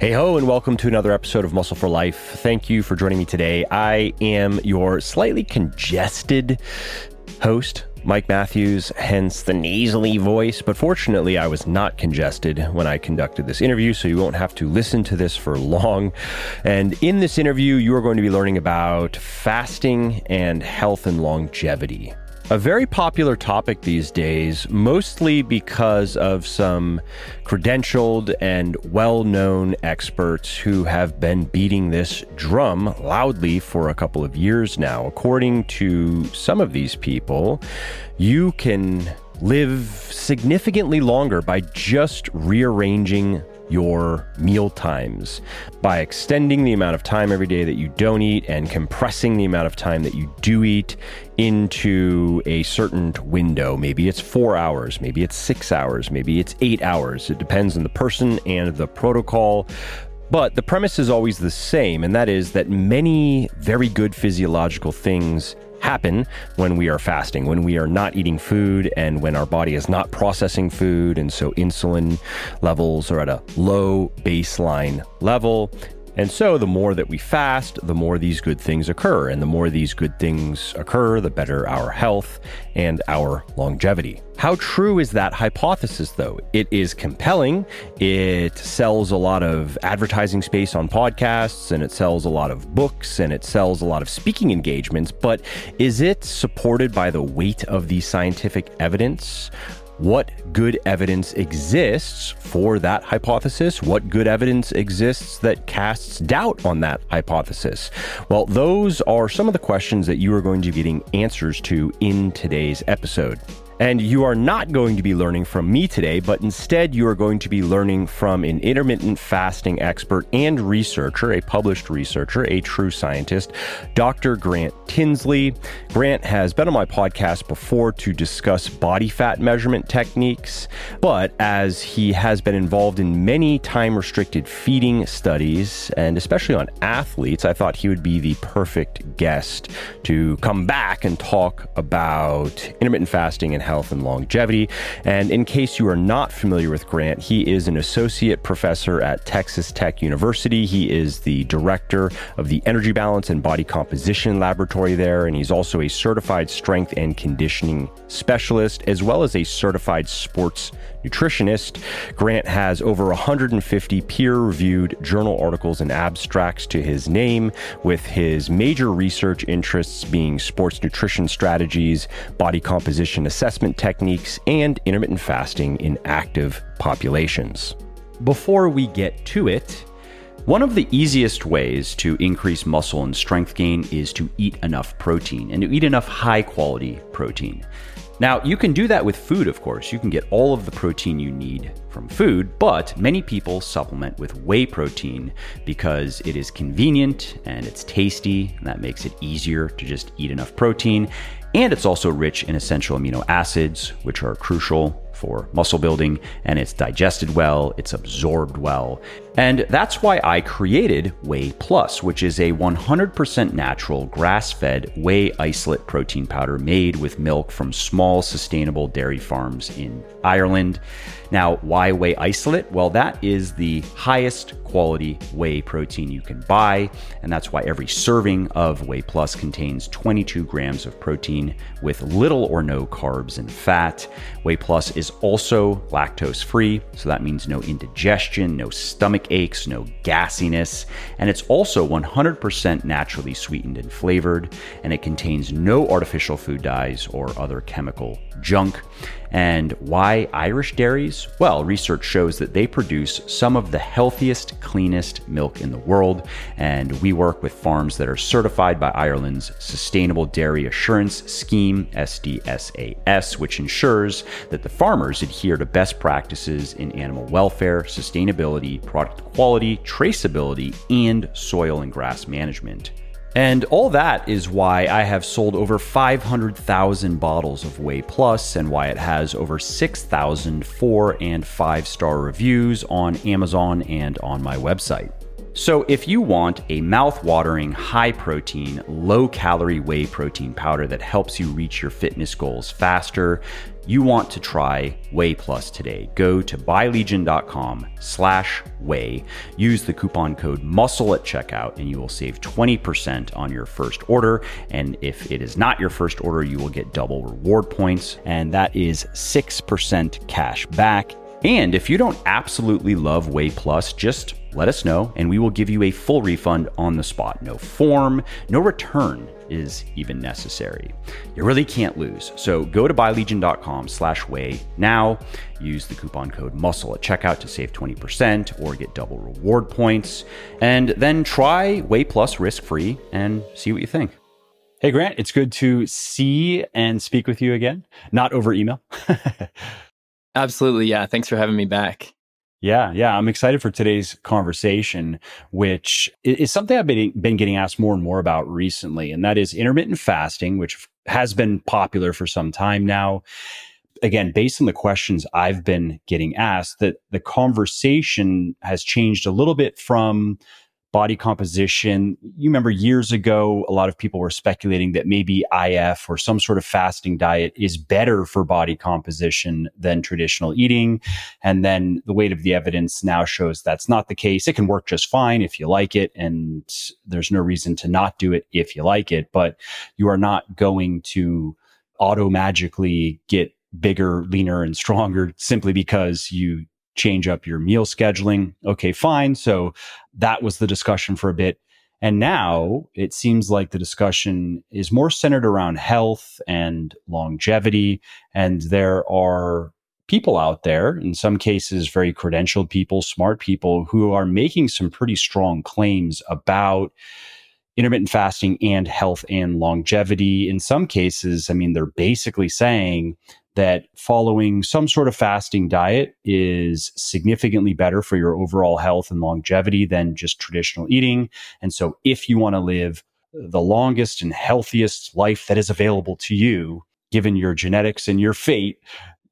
Hey ho, and welcome to another episode of Muscle for Life. Thank you for joining me today. I am your slightly congested host, Mike Matthews, hence the nasally voice. But fortunately, I was not congested when I conducted this interview, so you won't have to listen to this for long. And in this interview, you are going to be learning about fasting and health and longevity. A very popular topic these days, mostly because of some credentialed and well known experts who have been beating this drum loudly for a couple of years now. According to some of these people, you can live significantly longer by just rearranging your meal times by extending the amount of time every day that you don't eat and compressing the amount of time that you do eat into a certain window. Maybe it's four hours, maybe it's six hours, maybe it's eight hours. It depends on the person and the protocol. But the premise is always the same, and that is that many very good physiological things happen when we are fasting, when we are not eating food, and when our body is not processing food. And so insulin levels are at a low baseline level. And so, the more that we fast, the more these good things occur. And the more these good things occur, the better our health and our longevity. How true is that hypothesis, though? It is compelling. It sells a lot of advertising space on podcasts, and it sells a lot of books, and it sells a lot of speaking engagements. But is it supported by the weight of the scientific evidence? What good evidence exists for that hypothesis, what good evidence exists that casts doubt on that hypothesis. Well, those are some of the questions that you are going to be getting answers to in today's episode. And you are not going to be learning from me today, but instead you are going to be learning from an intermittent fasting expert and researcher, a published researcher, a true scientist, Dr. Grant Tinsley. Grant has been on my podcast before to discuss body fat measurement techniques, but as he has been involved in many time restricted feeding studies, and especially on athletes, I thought he would be the perfect guest to come back and talk about intermittent fasting and health and longevity. And in case you are not familiar with Grant, he is an associate professor at Texas Tech University. He is the director of the Energy Balance and Body Composition Laboratory there, and he's also a certified strength and conditioning specialist, as well as a certified sports nutritionist. Grant has over 150 peer reviewed journal articles and abstracts to his name, with his major research interests being sports nutrition strategies, body composition assessment techniques, and intermittent fasting in active populations. Before we get to it, one of the easiest ways to increase muscle and strength gain is to eat enough protein and to eat enough high quality protein. Now, you can do that with food, of course. You can get all of the protein you need from food, but many people supplement with whey protein because it is convenient and it's tasty, and that makes it easier to just eat enough protein. And it's also rich in essential amino acids, which are crucial for muscle building, and it's digested well, it's absorbed well. And that's why I created Whey Plus, which is a 100% natural grass fed whey isolate protein powder made with milk from small sustainable dairy farms in Ireland. Now, why whey isolate? Well, that is the highest quality whey protein you can buy, and that's why every serving of Whey Plus contains 22 grams of protein with little or no carbs and fat. Whey Plus is also lactose free, so that means no indigestion, no stomach aches, no gassiness, and it's also 100% naturally sweetened and flavored, and it contains no artificial food dyes or other chemical junk. And why Irish dairies? Well, research shows that they produce some of the healthiest, cleanest milk in the world. And we work with farms that are certified by Ireland's Sustainable Dairy Assurance Scheme, SDSAS, which ensures that the farmers adhere to best practices in animal welfare, sustainability, product quality, traceability, and soil and grass management. And all that is why I have sold over 500,000 bottles of Whey Plus and why it has over 6,000 four and five star reviews on Amazon and on my website. So, if you want a mouth-watering, high-protein, low-calorie whey protein powder that helps you reach your fitness goals faster, you want to try Whey Plus today, go to buylegion.com slash whey. Use the coupon code MUSCLE at checkout and you will save 20% on your first order. And if it is not your first order, you will get double reward points. And that is 6% cash back. And if you don't absolutely love Whey Plus, just let us know and we will give you a full refund on the spot. No form, no return is even necessary. You really can't lose. So go to buylegion.com slash whey now. Use the coupon code MUSCLE at checkout to save 20% or get double reward points. And then try Whey Plus risk-free and see what you think. Hey, Grant, it's good to see and speak with you again, not over email. Absolutely. Yeah. Thanks for having me back. Yeah, yeah, I'm excited for today's conversation, which is something I've been, been getting asked more and more about recently, and that is intermittent fasting, which has been popular for some time now. Again, based on the questions I've been getting asked, that the conversation has changed a little bit from body composition. You remember years ago, a lot of people were speculating that maybe IF or some sort of fasting diet is better for body composition than traditional eating. And then the weight of the evidence now shows that's not the case. It can work just fine if you like it. And there's no reason to not do it if you like it, but you are not going to auto magically get bigger, leaner, and stronger simply because you change up your meal scheduling. Okay, fine. So that was the discussion for a bit. And now it seems like the discussion is more centered around health and longevity. And there are people out there, in some cases, very credentialed people, smart people who are making some pretty strong claims about intermittent fasting and health and longevity. In some cases, I mean, they're basically saying that following some sort of fasting diet is significantly better for your overall health and longevity than just traditional eating. And so, if you want to live the longest and healthiest life that is available to you, given your genetics and your fate,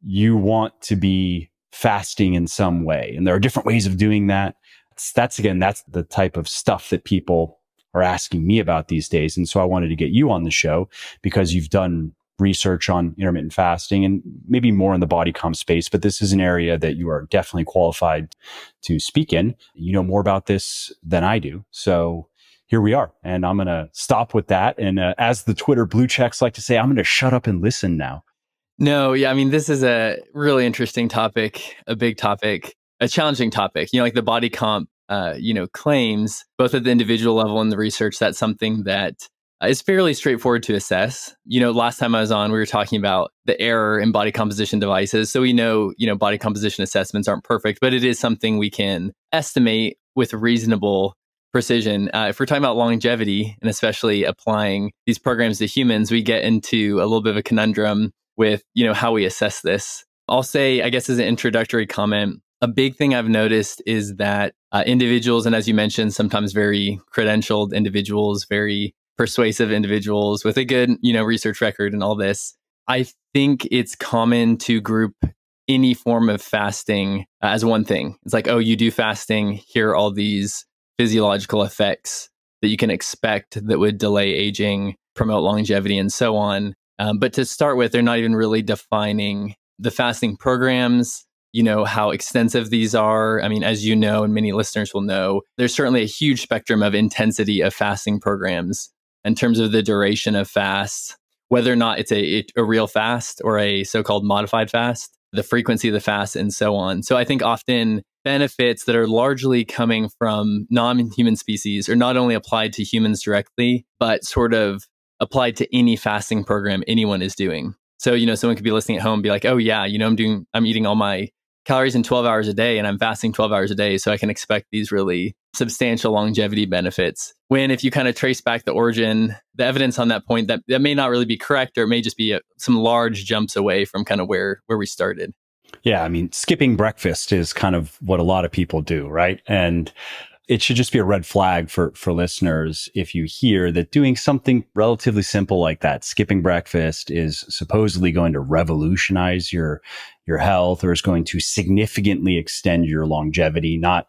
you want to be fasting in some way. And there are different ways of doing that. That's, that's again, that's the type of stuff that people are asking me about these days. And so I wanted to get you on the show because you've done research on intermittent fasting and maybe more in the body comp space, but this is an area that you are definitely qualified to speak in. You know more about this than I do. So here we are. And I'm going to stop with that. And uh, as the Twitter blue checks like to say, I'm going to shut up and listen now. No, yeah. I mean, this is a really interesting topic, a big topic, a challenging topic. You know, like the body comp, uh, you know, claims both at the individual level and the research. That's something that uh, it's fairly straightforward to assess. You know, last time I was on, we were talking about the error in body composition devices. So we know, you know, body composition assessments aren't perfect, but it is something we can estimate with reasonable precision. Uh, if we're talking about longevity and especially applying these programs to humans, we get into a little bit of a conundrum with, you know, how we assess this. I'll say, I guess, as an introductory comment, a big thing I've noticed is that uh, individuals, and as you mentioned, sometimes very credentialed individuals, very persuasive individuals with a good, you know, research record and all this. I think it's common to group any form of fasting as one thing. It's like, oh, you do fasting, here are all these physiological effects that you can expect that would delay aging, promote longevity, and so on. Um, but to start with, they're not even really defining the fasting programs, you know, how extensive these are. I mean, as you know, and many listeners will know, there's certainly a huge spectrum of intensity of fasting programs in terms of the duration of fasts, whether or not it's a, a real fast or a so called modified fast, the frequency of the fast, and so on. So I think often benefits that are largely coming from non human species are not only applied to humans directly, but sort of applied to any fasting program anyone is doing. So, you know, someone could be listening at home and be like, oh, yeah, you know, I'm doing, I'm eating all my calories in 12 hours a day and I'm fasting 12 hours a day. So I can expect these really substantial longevity benefits. When if you kind of trace back the origin, the evidence on that point, that, that may not really be correct or it may just be a, some large jumps away from kind of where, where we started. Yeah. I mean, skipping breakfast is kind of what a lot of people do, right? And it should just be a red flag for for listeners if you hear that doing something relatively simple like that skipping breakfast is supposedly going to revolutionize your your health or is going to significantly extend your longevity not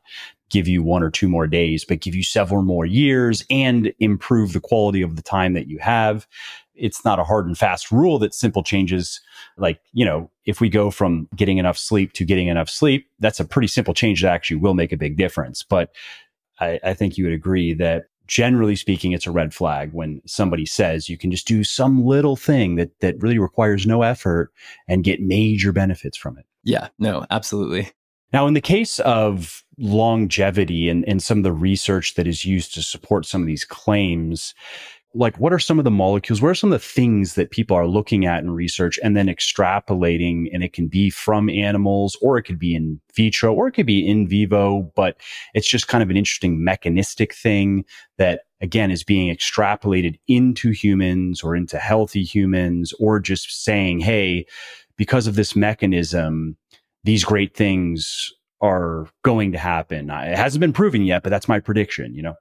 give you one or two more days but give you several more years and improve the quality of the time that you have. It's not a hard and fast rule that simple changes like you know if we go from getting enough sleep to getting enough sleep that's a pretty simple change that actually will make a big difference. But I, I think you would agree that generally speaking it's a red flag when somebody says you can just do some little thing that that really requires no effort and get major benefits from it. Yeah no absolutely. Now in the case of longevity and, and some of the research that is used to support some of these claims like what are some of the molecules what are some of the things that people are looking at in research and then extrapolating and it can be from animals or it could be in vitro or it could be in vivo but it's just kind of an interesting mechanistic thing that again is being extrapolated into humans or into healthy humans or just saying hey because of this mechanism these great things are going to happen. It hasn't been proven yet but that's my prediction you know?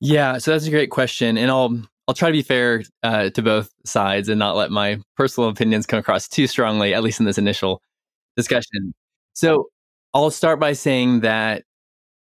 Yeah, so that's a great question, and I'll I'll try to be fair uh, to both sides and not let my personal opinions come across too strongly, at least in this initial discussion. So I'll start by saying that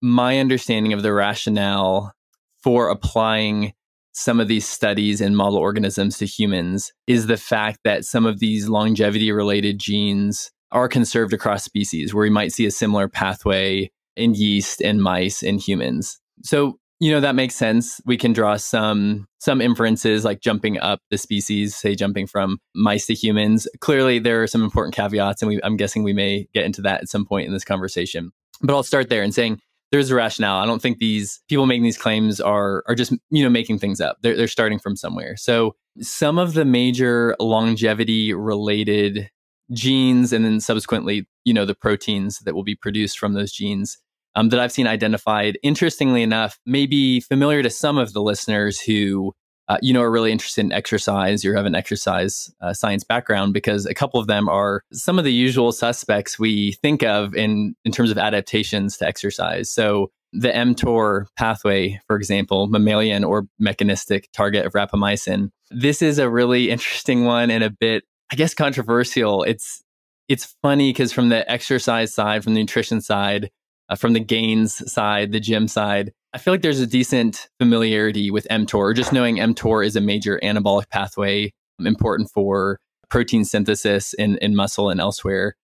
my understanding of the rationale for applying some of these studies in model organisms to humans is the fact that some of these longevity related genes are conserved across species, where we might see a similar pathway in yeast and mice and humans. So you know that makes sense. We can draw some some inferences like jumping up the species say jumping from mice to humans. Clearly there are some important caveats and we, i'm guessing we may get into that at some point in this conversation. But i'll start there and saying there's a rationale. I don't think these people making these claims are are just you know making things up. They're, they're starting from somewhere. So some of the major longevity related genes and then subsequently you know the proteins that will be produced from those genes um, that I've seen identified. Interestingly enough, maybe familiar to some of the listeners who uh, you know are really interested in exercise or have an exercise uh, science background, because a couple of them are some of the usual suspects we think of in in terms of adaptations to exercise. So the mTOR pathway, for example, mammalian or mechanistic target of rapamycin. This is a really interesting one and a bit, I guess, controversial. It's it's funny because from the exercise side, from the nutrition side, uh, from the gains side, the gym side. I feel like there's a decent familiarity with mTOR, just knowing mTOR is a major anabolic pathway important for protein synthesis in, in muscle and elsewhere.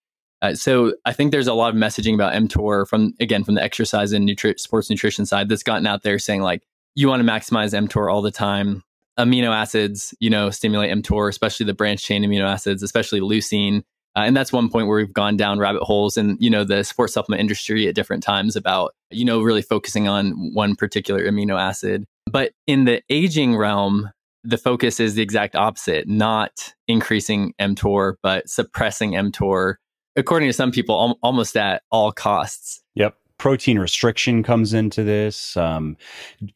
Uh, so I think there's a lot of messaging about mTOR from again from the exercise and nutri- sports nutrition side that's gotten out there saying like you want to maximize mTOR all the time. Amino acids, you know, stimulate mTOR, especially the branch chain amino acids, especially leucine. Uh, and that's one point where we've gone down rabbit holes in, you know, the sports supplement industry at different times about, you know, really focusing on one particular amino acid. But in the aging realm, the focus is the exact opposite, not increasing mTOR, but suppressing mTOR, according to some people, al- almost at all costs. Yep protein restriction comes into this, um,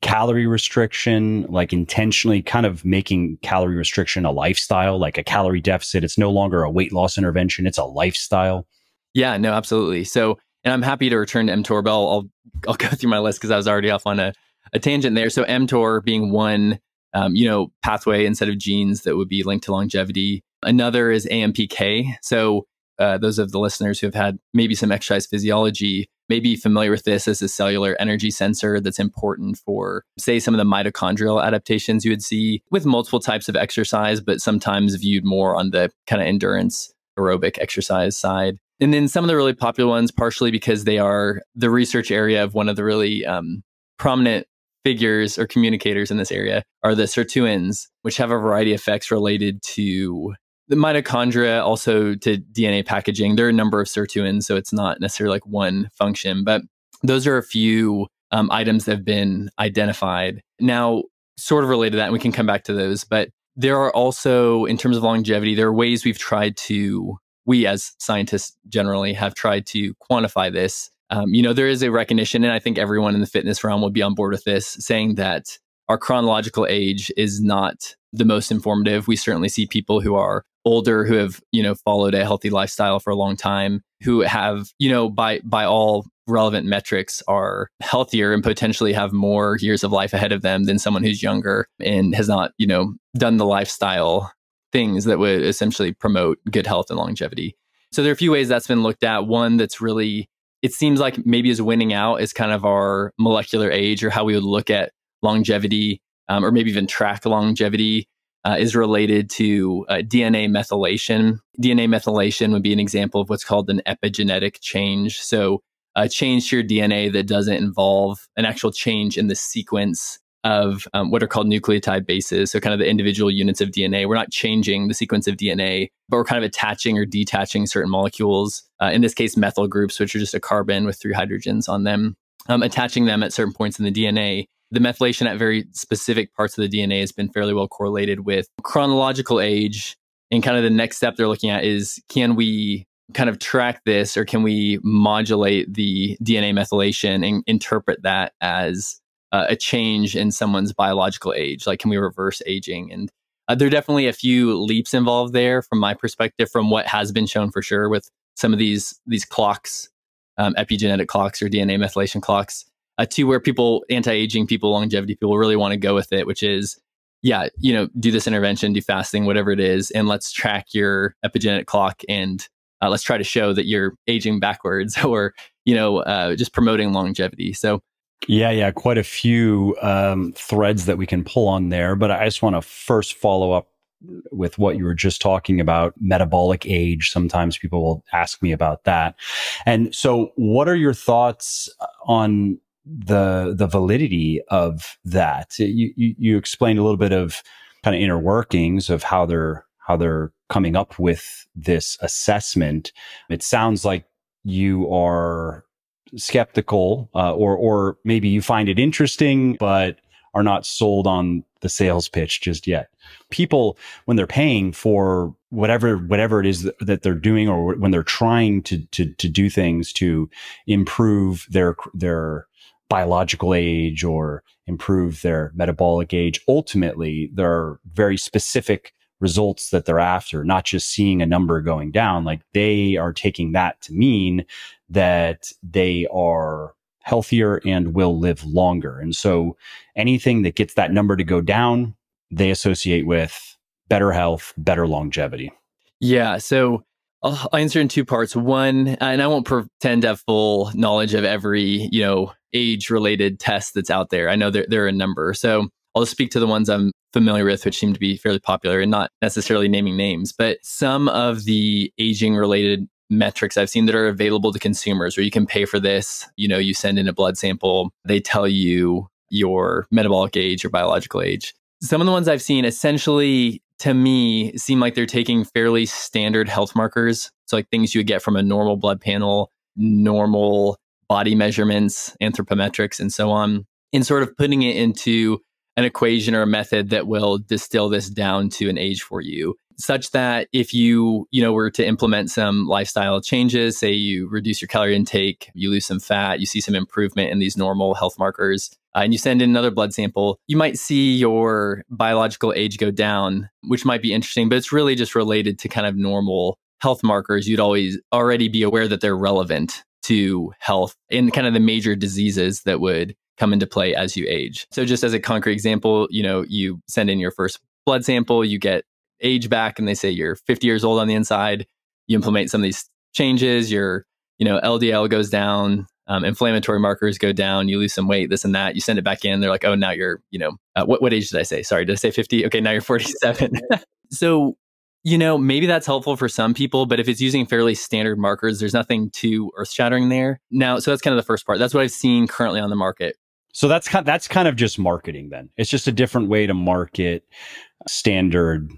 calorie restriction, like intentionally kind of making calorie restriction a lifestyle, like a calorie deficit. It's no longer a weight loss intervention, it's a lifestyle. Yeah, no, absolutely. So, and I'm happy to return to mTOR, but I'll, I'll, go through my list because I was already off on a, a tangent there. So, mTOR being one, um, you know, pathway instead of genes that would be linked to longevity. Another is AMPK. So, uh, those of the listeners who have had maybe some exercise physiology may be familiar with this as a cellular energy sensor that's important for, say, some of the mitochondrial adaptations you would see with multiple types of exercise, but sometimes viewed more on the kind of endurance aerobic exercise side. And then some of the really popular ones, partially because they are the research area of one of the really um, prominent figures or communicators in this area, are the sirtuins, which have a variety of effects related to the mitochondria also to DNA packaging. There are a number of sirtuins, so it's not necessarily like one function, but those are a few um, items that have been identified. Now, sort of related to that, and we can come back to those, but there are also, in terms of longevity, there are ways we've tried to, we as scientists generally have tried to quantify this. Um, you know, there is a recognition, and I think everyone in the fitness realm would be on board with this, saying that our chronological age is not the most informative. We certainly see people who are older who have you know followed a healthy lifestyle for a long time who have you know by by all relevant metrics are healthier and potentially have more years of life ahead of them than someone who's younger and has not you know done the lifestyle things that would essentially promote good health and longevity. So there are a few ways that's been looked at. One that's really it seems like maybe is winning out is kind of our molecular age or how we would look at longevity um, or maybe even track longevity uh, is related to uh, DNA methylation. DNA methylation would be an example of what's called an epigenetic change. So, a change to your DNA that doesn't involve an actual change in the sequence of um, what are called nucleotide bases. So, kind of the individual units of DNA. We're not changing the sequence of DNA, but we're kind of attaching or detaching certain molecules. Uh, in this case, methyl groups, which are just a carbon with three hydrogens on them, um, attaching them at certain points in the DNA the methylation at very specific parts of the DNA has been fairly well correlated with chronological age. And kind of the next step they're looking at is can we kind of track this or can we modulate the DNA methylation and interpret that as uh, a change in someone's biological age? Like, can we reverse aging? And uh, there are definitely a few leaps involved there from my perspective, from what has been shown for sure with some of these these clocks, um, epigenetic clocks or DNA methylation clocks uh, to where people, anti-aging people, longevity people really want to go with it, which is, yeah, you know, do this intervention, do fasting, whatever it is, and let's track your epigenetic clock and uh, let's try to show that you're aging backwards or, you know, uh, just promoting longevity. So, yeah, yeah, quite a few um, threads that we can pull on there. But I just want to first follow up with what you were just talking about metabolic age sometimes people will ask me about that and so what are your thoughts on the the validity of that. You, you, you explained a little bit of kind of inner workings of how they're how they're coming up with this assessment. It sounds like you are skeptical, uh, or or maybe you find it interesting, but are not sold on the sales pitch just yet. People, when they're paying for whatever whatever it is that, they're doing, or when they're trying to to to do things to improve their their biological age or improve their metabolic age. Ultimately, there are very specific results that they're after, not just seeing a number going down. Like they are taking that to mean that they are healthier and will live longer. And so anything that gets that number to go down, they associate with better health, better longevity. Yeah. So I'll answer in two parts. One, and I won't pretend to have full knowledge of every, you know, age related test that's out there. I know there, there are a number. So I'll speak to the ones I'm familiar with, which seem to be fairly popular and not necessarily naming names, but some of the aging related metrics I've seen that are available to consumers where you can pay for this. You know, you send in a blood sample, they tell you your metabolic age, your biological age. Some of the ones I've seen essentially to me seem like they're taking fairly standard health markers. So like things you would get from a normal blood panel, normal body measurements, anthropometrics, and so on, and sort of putting it into an equation or a method that will distill this down to an age for you such that if you you know were to implement some lifestyle changes say you reduce your calorie intake you lose some fat you see some improvement in these normal health markers uh, and you send in another blood sample you might see your biological age go down which might be interesting but it's really just related to kind of normal health markers you'd always already be aware that they're relevant to health and kind of the major diseases that would come into play as you age. So just as a concrete example, you know, you send in your first blood sample, you get age back and they say you're 50 years old on the inside. You implement some of these changes, your, you know, LDL goes down, um, inflammatory markers go down, you lose some weight, this and that. You send it back in. They're like, oh, now you're, you know, uh, what, what age did I say? Sorry, did I say 50? Okay, now you're 47. so you know, maybe that's helpful for some people, but if it's using fairly standard markers, there's nothing too earth shattering there. Now, so that's kind of the first part. That's what I've seen currently on the market. So that's kind that's kind of just marketing then. It's just a different way to market standard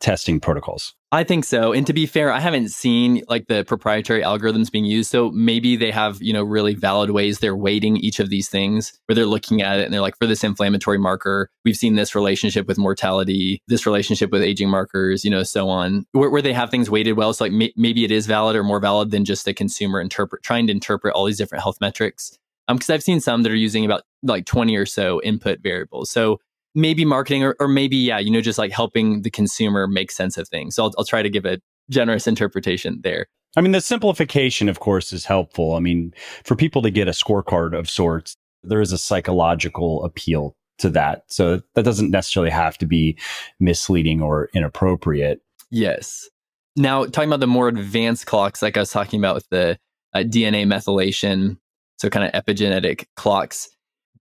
testing protocols. I think so. And to be fair, I haven't seen like the proprietary algorithms being used. So maybe they have, you know, really valid ways they're weighting each of these things where they're looking at it and they're like, for this inflammatory marker, we've seen this relationship with mortality, this relationship with aging markers, you know, so on, where, where they have things weighted well. So like may- maybe it is valid or more valid than just a consumer interpret trying to interpret all these different health metrics. Um, because I've seen some that are using about like 20 or so input variables. So maybe marketing or, or maybe yeah you know just like helping the consumer make sense of things. So I'll, I'll try to give a generous interpretation there. I mean the simplification of course is helpful. I mean for people to get a scorecard of sorts there is a psychological appeal to that. So that doesn't necessarily have to be misleading or inappropriate. Yes. Now talking about the more advanced clocks like i was talking about with the uh, dna methylation so kind of epigenetic clocks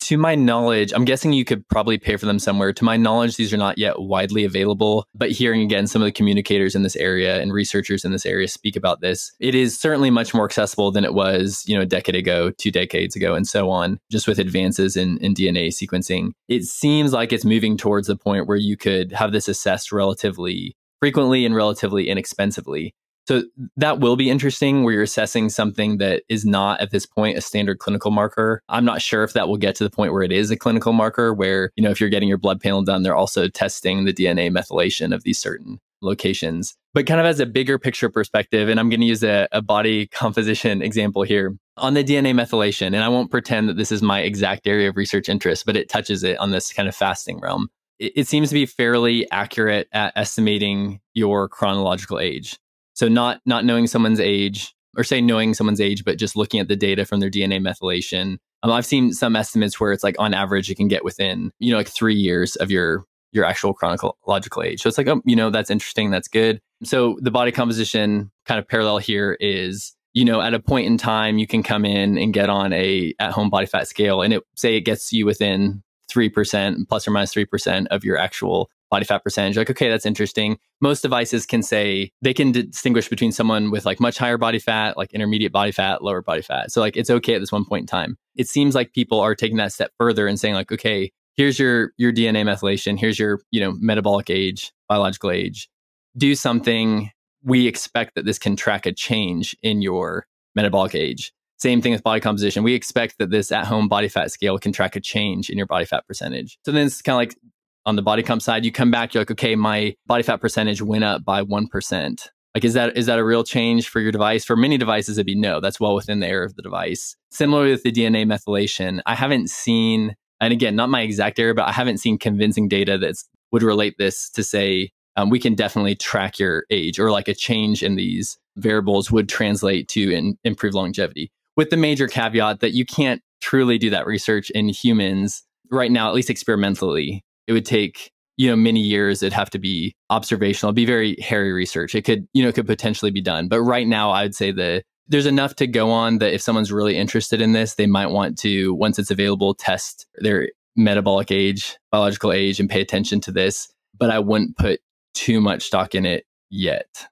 to my knowledge, I'm guessing you could probably pay for them somewhere. To my knowledge, these are not yet widely available. But hearing again some of the communicators in this area and researchers in this area speak about this, it is certainly much more accessible than it was, you know, a decade ago, two decades ago, and so on, just with advances in, in DNA sequencing. It seems like it's moving towards the point where you could have this assessed relatively frequently and relatively inexpensively. So that will be interesting where you're assessing something that is not at this point a standard clinical marker. I'm not sure if that will get to the point where it is a clinical marker where, you know, if you're getting your blood panel done, they're also testing the DNA methylation of these certain locations. But kind of as a bigger picture perspective, and I'm going to use a, a body composition example here on the DNA methylation. And I won't pretend that this is my exact area of research interest, but it touches it on this kind of fasting realm. It, it seems to be fairly accurate at estimating your chronological age. So not not knowing someone's age, or say knowing someone's age, but just looking at the data from their DNA methylation. Um, I've seen some estimates where it's like on average it can get within you know like three years of your your actual chronological age. So it's like oh you know that's interesting, that's good. So the body composition kind of parallel here is you know at a point in time you can come in and get on a at home body fat scale and it say it gets you within 3% plus or minus 3% of your actual body fat percentage. Like, okay, that's interesting. Most devices can say they can distinguish between someone with like much higher body fat, like intermediate body fat, lower body fat. So like it's okay at this one point in time. It seems like people are taking that step further and saying like, okay, here's your your DNA methylation, here's your, you know, metabolic age, biological age. Do something. We expect that this can track a change in your metabolic age. Same thing with body composition. We expect that this at home body fat scale can track a change in your body fat percentage. So then it's kind of like on the body comp side, you come back, you're like, okay, my body fat percentage went up by 1%. Like, is that is that a real change for your device? For many devices, it'd be no. That's well within the error of the device. Similarly with the DNA methylation, I haven't seen, and again, not my exact area, but I haven't seen convincing data that would relate this to say um, we can definitely track your age or like a change in these variables would translate to in, improve longevity. With the major caveat that you can't truly do that research in humans right now, at least experimentally it would take you know many years. It'd have to be observational. It'd be very hairy research. It could you know it could potentially be done. But right now i'd say that there's enough to go on that if someone's really interested in this they might want to once it's available test their metabolic age biological age and pay attention to this. But i wouldn't put too much stock in it yet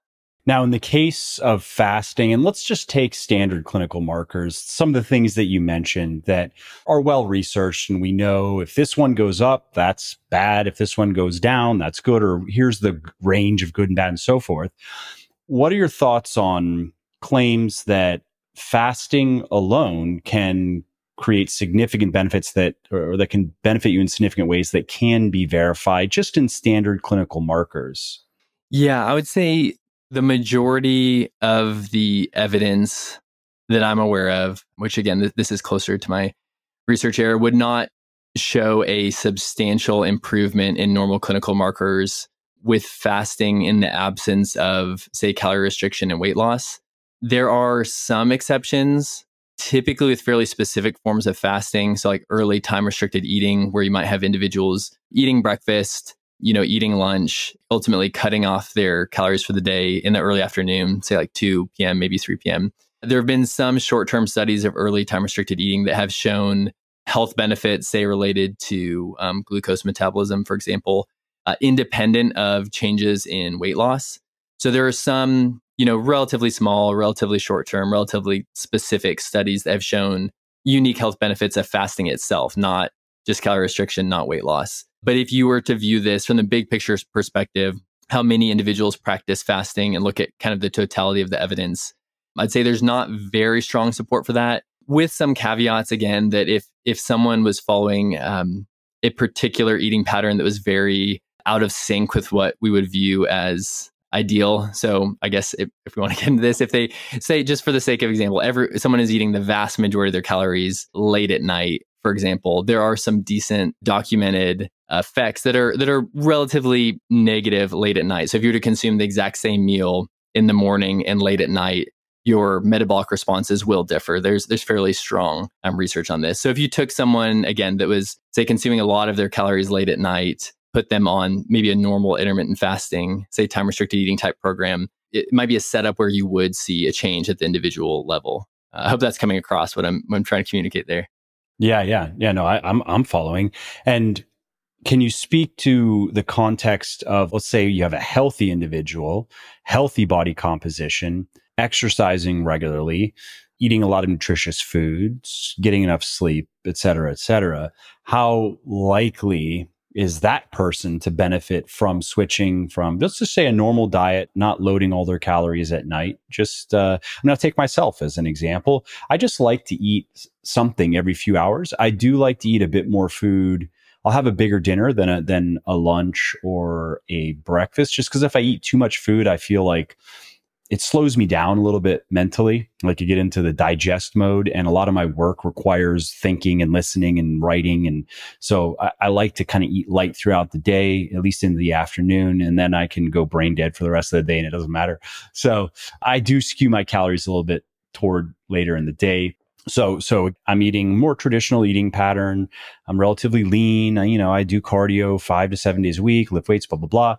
now, in the case of fasting, and let's just take standard clinical markers, some of the things that you mentioned that are well researched, and we know if this one goes up, that's bad. If this one goes down, that's good, or here's the range of good and bad and so forth. What are your thoughts on claims that fasting alone can create significant benefits that or that can benefit you in significant ways that can be verified just in standard clinical markers? Yeah, I would say the majority of the evidence that I'm aware of, which again, th- this is closer to my research area, would not show a substantial improvement in normal clinical markers with fasting in the absence of, say, calorie restriction and weight loss. There are some exceptions, typically with fairly specific forms of fasting. So, like early time restricted eating, where you might have individuals eating breakfast you know, eating lunch, ultimately cutting off their calories for the day in the early afternoon, say like 2 p.m., maybe 3 p.m. There have been some short term studies of early time restricted eating that have shown health benefits, say related to um, glucose metabolism, for example, uh, independent of changes in weight loss. So there are some, you know, relatively small, relatively short term, relatively specific studies that have shown unique health benefits of fasting itself, not just calorie restriction, not weight loss. But if you were to view this from the big picture perspective, how many individuals practice fasting and look at kind of the totality of the evidence, I'd say there's not very strong support for that. With some caveats, again, that if if someone was following um, a particular eating pattern that was very out of sync with what we would view as ideal. So I guess if, if we want to get into this, if they say just for the sake of example, every someone is eating the vast majority of their calories late at night, for example, there are some decent documented effects that are that are relatively negative late at night. So if you were to consume the exact same meal in the morning and late at night, your metabolic responses will differ. There's there's fairly strong um, research on this. So if you took someone again that was say consuming a lot of their calories late at night, put them on maybe a normal intermittent fasting, say time restricted eating type program, it might be a setup where you would see a change at the individual level. Uh, I hope that's coming across what I'm what I'm trying to communicate there. Yeah, yeah, yeah. No, I, I'm I'm following. And can you speak to the context of, let's say you have a healthy individual, healthy body composition, exercising regularly, eating a lot of nutritious foods, getting enough sleep, et cetera, et cetera. How likely is that person to benefit from switching from, let's just say, a normal diet, not loading all their calories at night? Just, uh, I'm going to take myself as an example. I just like to eat something every few hours. I do like to eat a bit more food I'll have a bigger dinner than a than a lunch or a breakfast just because if I eat too much food, I feel like it slows me down a little bit mentally. Like you get into the digest mode, and a lot of my work requires thinking and listening and writing. And so I, I like to kind of eat light throughout the day, at least into the afternoon, and then I can go brain dead for the rest of the day, and it doesn't matter. So I do skew my calories a little bit toward later in the day. So, so I'm eating more traditional eating pattern. I'm relatively lean. You know, I do cardio five to seven days a week, lift weights, blah, blah, blah.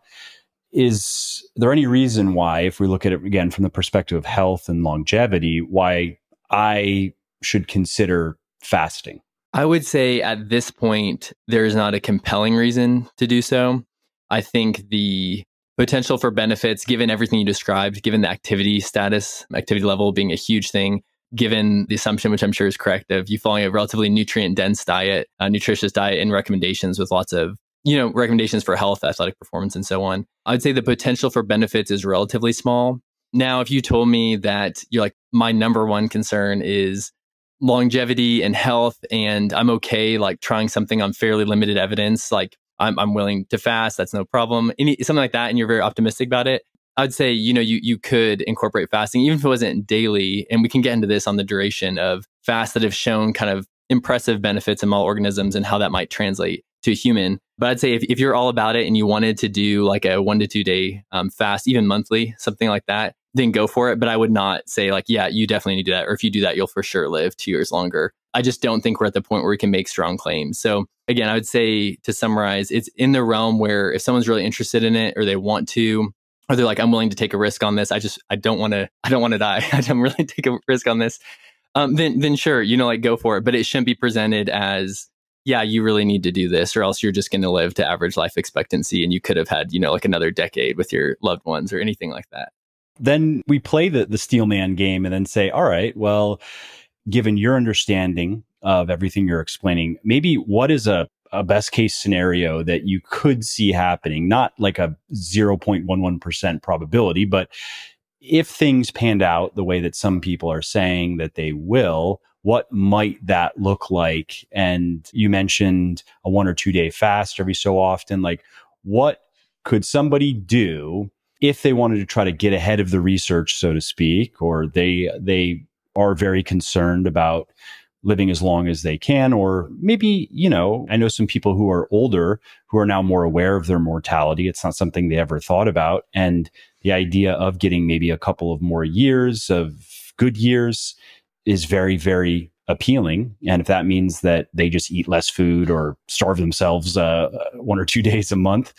Is there any reason why, if we look at it again from the perspective of health and longevity, why I should consider fasting? I would say at this point, there is not a compelling reason to do so. I think the potential for benefits, given everything you described, given the activity status, activity level being a huge thing, given the assumption, which I'm sure is correct, of you following a relatively nutrient dense diet, a nutritious diet, and recommendations with lots of you know recommendations for health, athletic performance, and so on. I would say the potential for benefits is relatively small. Now, if you told me that you're like my number one concern is longevity and health, and I'm okay like trying something on fairly limited evidence, like I'm, I'm willing to fast, that's no problem, Any, something like that, and you're very optimistic about it. I'd say, you know, you, you could incorporate fasting, even if it wasn't daily. And we can get into this on the duration of fasts that have shown kind of impressive benefits in model organisms and how that might translate to a human. But I'd say if, if you're all about it and you wanted to do like a one to two day um, fast, even monthly, something like that, then go for it. But I would not say like, yeah, you definitely need to do that. Or if you do that, you'll for sure live two years longer. I just don't think we're at the point where we can make strong claims. So again, I would say to summarize, it's in the realm where if someone's really interested in it or they want to, or they're like, I'm willing to take a risk on this. I just, I don't want to, I don't want to die. I'm really take a risk on this. Um, then, then sure, you know, like go for it. But it shouldn't be presented as, yeah, you really need to do this, or else you're just going to live to average life expectancy, and you could have had, you know, like another decade with your loved ones or anything like that. Then we play the the steelman game, and then say, all right, well, given your understanding of everything you're explaining, maybe what is a a best case scenario that you could see happening, not like a 0.11% probability, but if things panned out the way that some people are saying that they will, what might that look like? And you mentioned a one or two day fast every so often. Like, what could somebody do if they wanted to try to get ahead of the research, so to speak, or they, they are very concerned about living as long as they can or maybe you know i know some people who are older who are now more aware of their mortality it's not something they ever thought about and the idea of getting maybe a couple of more years of good years is very very appealing. And if that means that they just eat less food or starve themselves uh, one or two days a month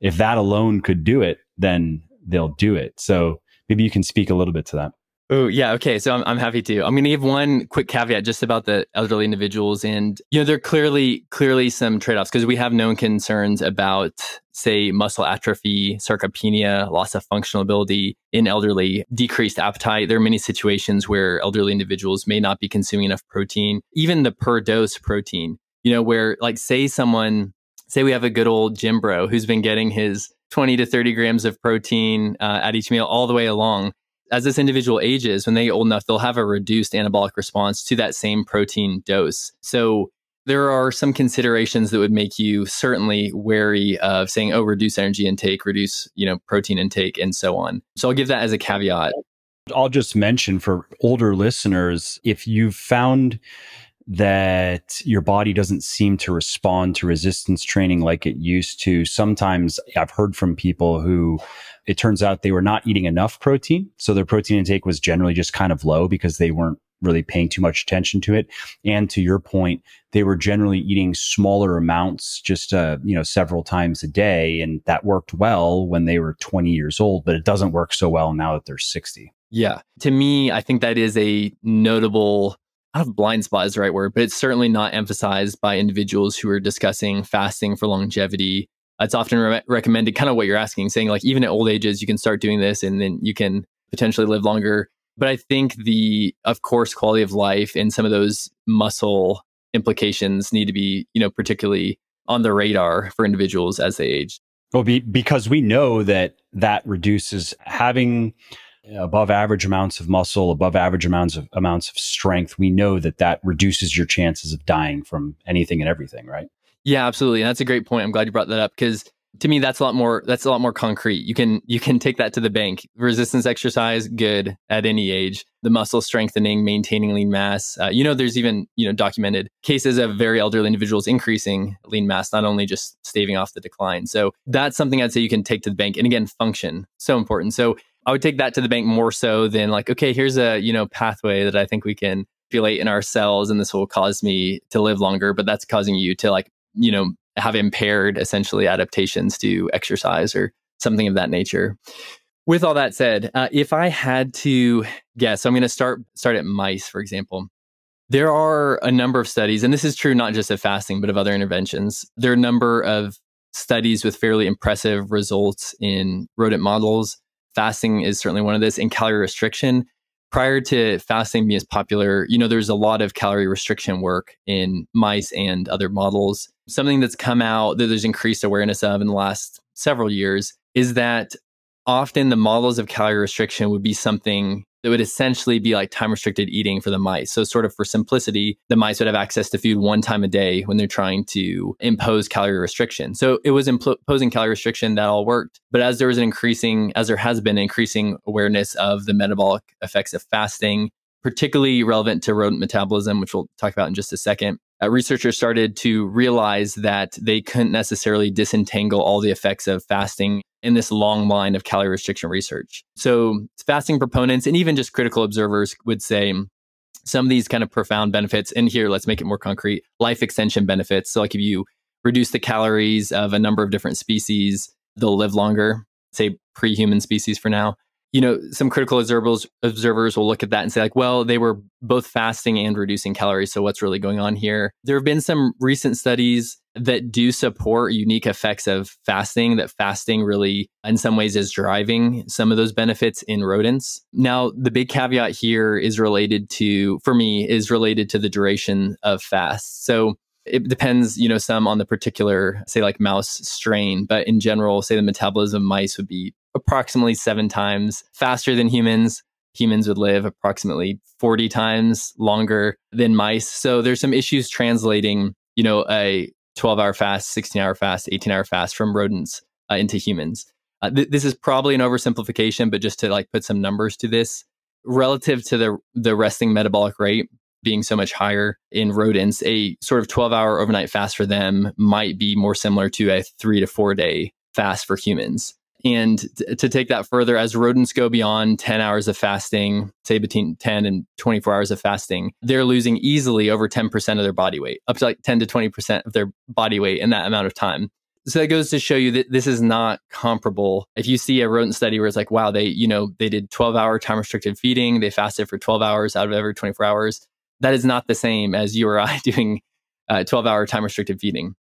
if that alone could do it then they'll do it. So maybe you can speak a little bit to that Oh, yeah. Okay. So I'm, I'm happy to. I'm going to give one quick caveat just about the elderly individuals. And, you know, there are clearly, clearly some trade offs because we have known concerns about, say, muscle atrophy, sarcopenia, loss of functional ability in elderly, decreased appetite. There are many situations where elderly individuals may not be consuming enough protein, even the per dose protein, you know, where, like, say someone, say we have a good old gym bro who's been getting his 20 to 30 grams of protein uh, at each meal all the way along as this individual ages, when they get old enough, they'll have a reduced anabolic response to that same protein dose. So there are some considerations that would make you certainly wary of saying, oh, reduce energy intake, reduce, you know, protein intake, and so on. So I'll give that as a caveat. I'll just mention for older listeners, if you've found that your body doesn't seem to respond to resistance training like it used to. Sometimes I've heard from people who it turns out they were not eating enough protein. So their protein intake was generally just kind of low because they weren't really paying too much attention to it. And to your point, they were generally eating smaller amounts, just, uh, you know, several times a day. And that worked well when they were 20 years old, but it doesn't work so well now that they're 60. Yeah. To me, I think that is a notable I don't know blind spot is the right word, but it's certainly not emphasized by individuals who are discussing fasting for longevity. It's often re- recommended, kind of what you're asking, saying like even at old ages, you can start doing this and then you can potentially live longer. But I think the, of course, quality of life and some of those muscle implications need to be, you know, particularly on the radar for individuals as they age. Well, be, because we know that that reduces having above average amounts of muscle, above average amounts of amounts of strength. We know that that reduces your chances of dying from anything and everything, right? Yeah, absolutely. And that's a great point. I'm glad you brought that up because to me that's a lot more that's a lot more concrete you can you can take that to the bank resistance exercise good at any age the muscle strengthening maintaining lean mass uh, you know there's even you know documented cases of very elderly individuals increasing lean mass not only just staving off the decline so that's something i'd say you can take to the bank and again function so important so i would take that to the bank more so than like okay here's a you know pathway that i think we can manipulate in our cells and this will cause me to live longer but that's causing you to like you know have impaired essentially adaptations to exercise or something of that nature. With all that said, uh, if I had to guess, I'm going to start start at mice, for example. There are a number of studies, and this is true not just of fasting, but of other interventions. There are a number of studies with fairly impressive results in rodent models. Fasting is certainly one of this, and calorie restriction prior to fasting being as popular, you know, there's a lot of calorie restriction work in mice and other models. Something that's come out that there's increased awareness of in the last several years is that often the models of calorie restriction would be something that would essentially be like time restricted eating for the mice. So, sort of for simplicity, the mice would have access to food one time a day when they're trying to impose calorie restriction. So, it was imposing calorie restriction that all worked. But as there was an increasing, as there has been increasing awareness of the metabolic effects of fasting, particularly relevant to rodent metabolism, which we'll talk about in just a second, uh, researchers started to realize that they couldn't necessarily disentangle all the effects of fasting in this long line of calorie restriction research. So, fasting proponents and even just critical observers would say some of these kind of profound benefits. And here, let's make it more concrete life extension benefits. So, like if you reduce the calories of a number of different species, they'll live longer, say pre human species for now you know, some critical observers observers will look at that and say, like, well, they were both fasting and reducing calories. So what's really going on here? There have been some recent studies that do support unique effects of fasting, that fasting really, in some ways, is driving some of those benefits in rodents. Now, the big caveat here is related to, for me, is related to the duration of fast. So it depends, you know, some on the particular, say, like mouse strain, but in general, say the metabolism of mice would be approximately seven times faster than humans. Humans would live approximately 40 times longer than mice. So there's some issues translating, you know, a 12 hour fast, 16 hour fast, 18 hour fast from rodents uh, into humans. Uh, th- this is probably an oversimplification, but just to like put some numbers to this, relative to the the resting metabolic rate being so much higher in rodents, a sort of 12 hour overnight fast for them might be more similar to a three to four day fast for humans. And to take that further, as rodents go beyond 10 hours of fasting, say between 10 and 24 hours of fasting, they're losing easily over 10% of their body weight, up to like 10 to 20% of their body weight in that amount of time. So that goes to show you that this is not comparable. If you see a rodent study where it's like, wow, they, you know, they did 12 hour time restricted feeding, they fasted for 12 hours out of every 24 hours, that is not the same as you or I doing uh, 12 hour time restricted feeding.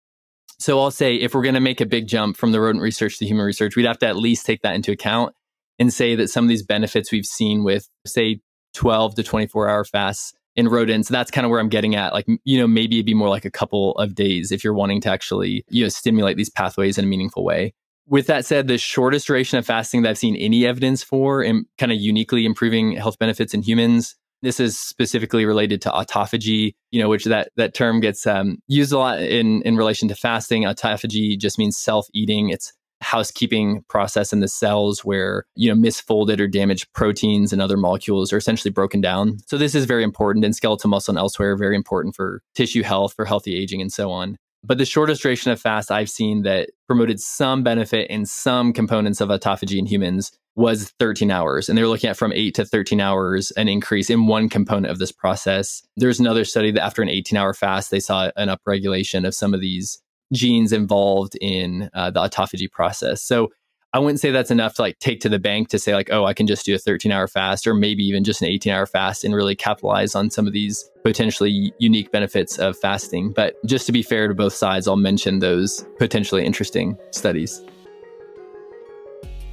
So I'll say if we're going to make a big jump from the rodent research to human research, we'd have to at least take that into account and say that some of these benefits we've seen with, say, 12 to 24 hour fasts in rodents, that's kind of where I'm getting at. Like, you know, maybe it'd be more like a couple of days if you're wanting to actually, you know, stimulate these pathways in a meaningful way. With that said, the shortest duration of fasting that I've seen any evidence for and kind of uniquely improving health benefits in humans this is specifically related to autophagy, you know, which that that term gets um, used a lot in in relation to fasting. Autophagy just means self eating. It's housekeeping process in the cells where you know misfolded or damaged proteins and other molecules are essentially broken down so this is very important in skeletal muscle and elsewhere very important for tissue health for healthy aging and so on but the shortest duration of fast I've seen that promoted some benefit in some components of autophagy in humans was 13 hours. And they were looking at from 8 to 13 hours an increase in one component of this process. There's another study that after an 18 hour fast, they saw an upregulation of some of these genes involved in uh, the autophagy process. So I wouldn't say that's enough to like take to the bank to say like, oh, I can just do a 13 hour fast or maybe even just an 18 hour fast and really capitalize on some of these potentially unique benefits of fasting. But just to be fair to both sides, I'll mention those potentially interesting studies.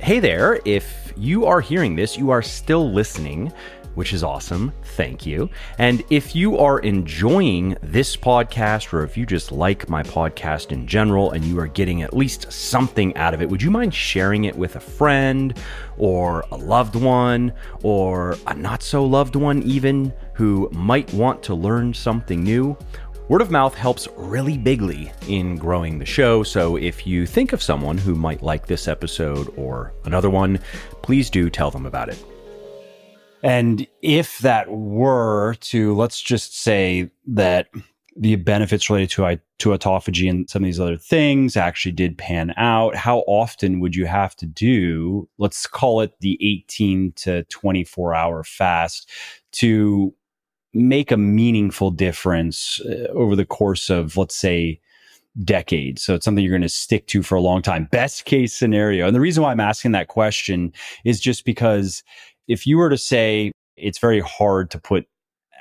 Hey there, if you are hearing this, you are still listening which is awesome. Thank you. And if you are enjoying this podcast, or if you just like my podcast in general and you are getting at least something out of it, would you mind sharing it with a friend or a loved one or a not so loved one, even who might want to learn something new? Word of mouth helps really bigly in growing the show, so if you think of someone who might like this episode or another one, please do tell them about it. And if that were to, let's just say that the benefits related to, to autophagy and some of these other things actually did pan out, how often would you have to do, let's call it the 18 to 24 hour fast to make a meaningful difference uh, over the course of, let's say, decades. So it's something you're going to stick to for a long time. Best case scenario. And the reason why I'm asking that question is just because if you were to say it's very hard to put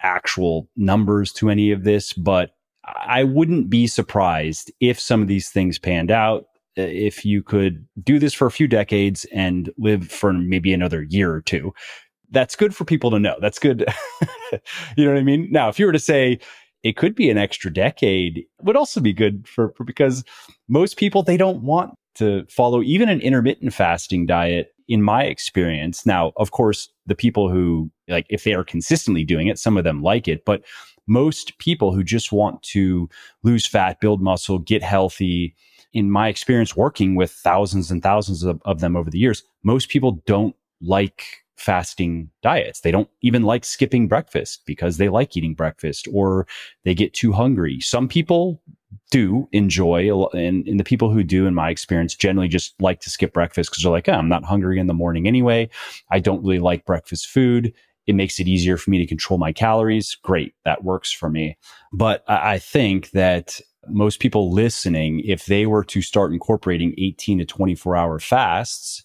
actual numbers to any of this, but I wouldn't be surprised if some of these things panned out. Uh, if you could do this for a few decades and live for maybe another year or two, that's good for people to know. That's good. you know what I mean? Now, if you were to say it could be an extra decade, would also be good for, for because most people, they don't want to follow even an intermittent fasting diet in my experience. Now, of course, the people who like, if they are consistently doing it, some of them like it, but most people who just want to lose fat, build muscle, get healthy, in my experience working with thousands and thousands of, of them over the years, most people don't like fasting diets. They don't even like skipping breakfast because they like eating breakfast or they get too hungry. Some people do enjoy, and, and the people who do, in my experience, generally just like to skip breakfast because they're like, oh, I'm not hungry in the morning anyway. I don't really like breakfast food. It makes it easier for me to control my calories. Great. That works for me. But I, I think that most people listening, if they were to start incorporating 18 to 24 hour fasts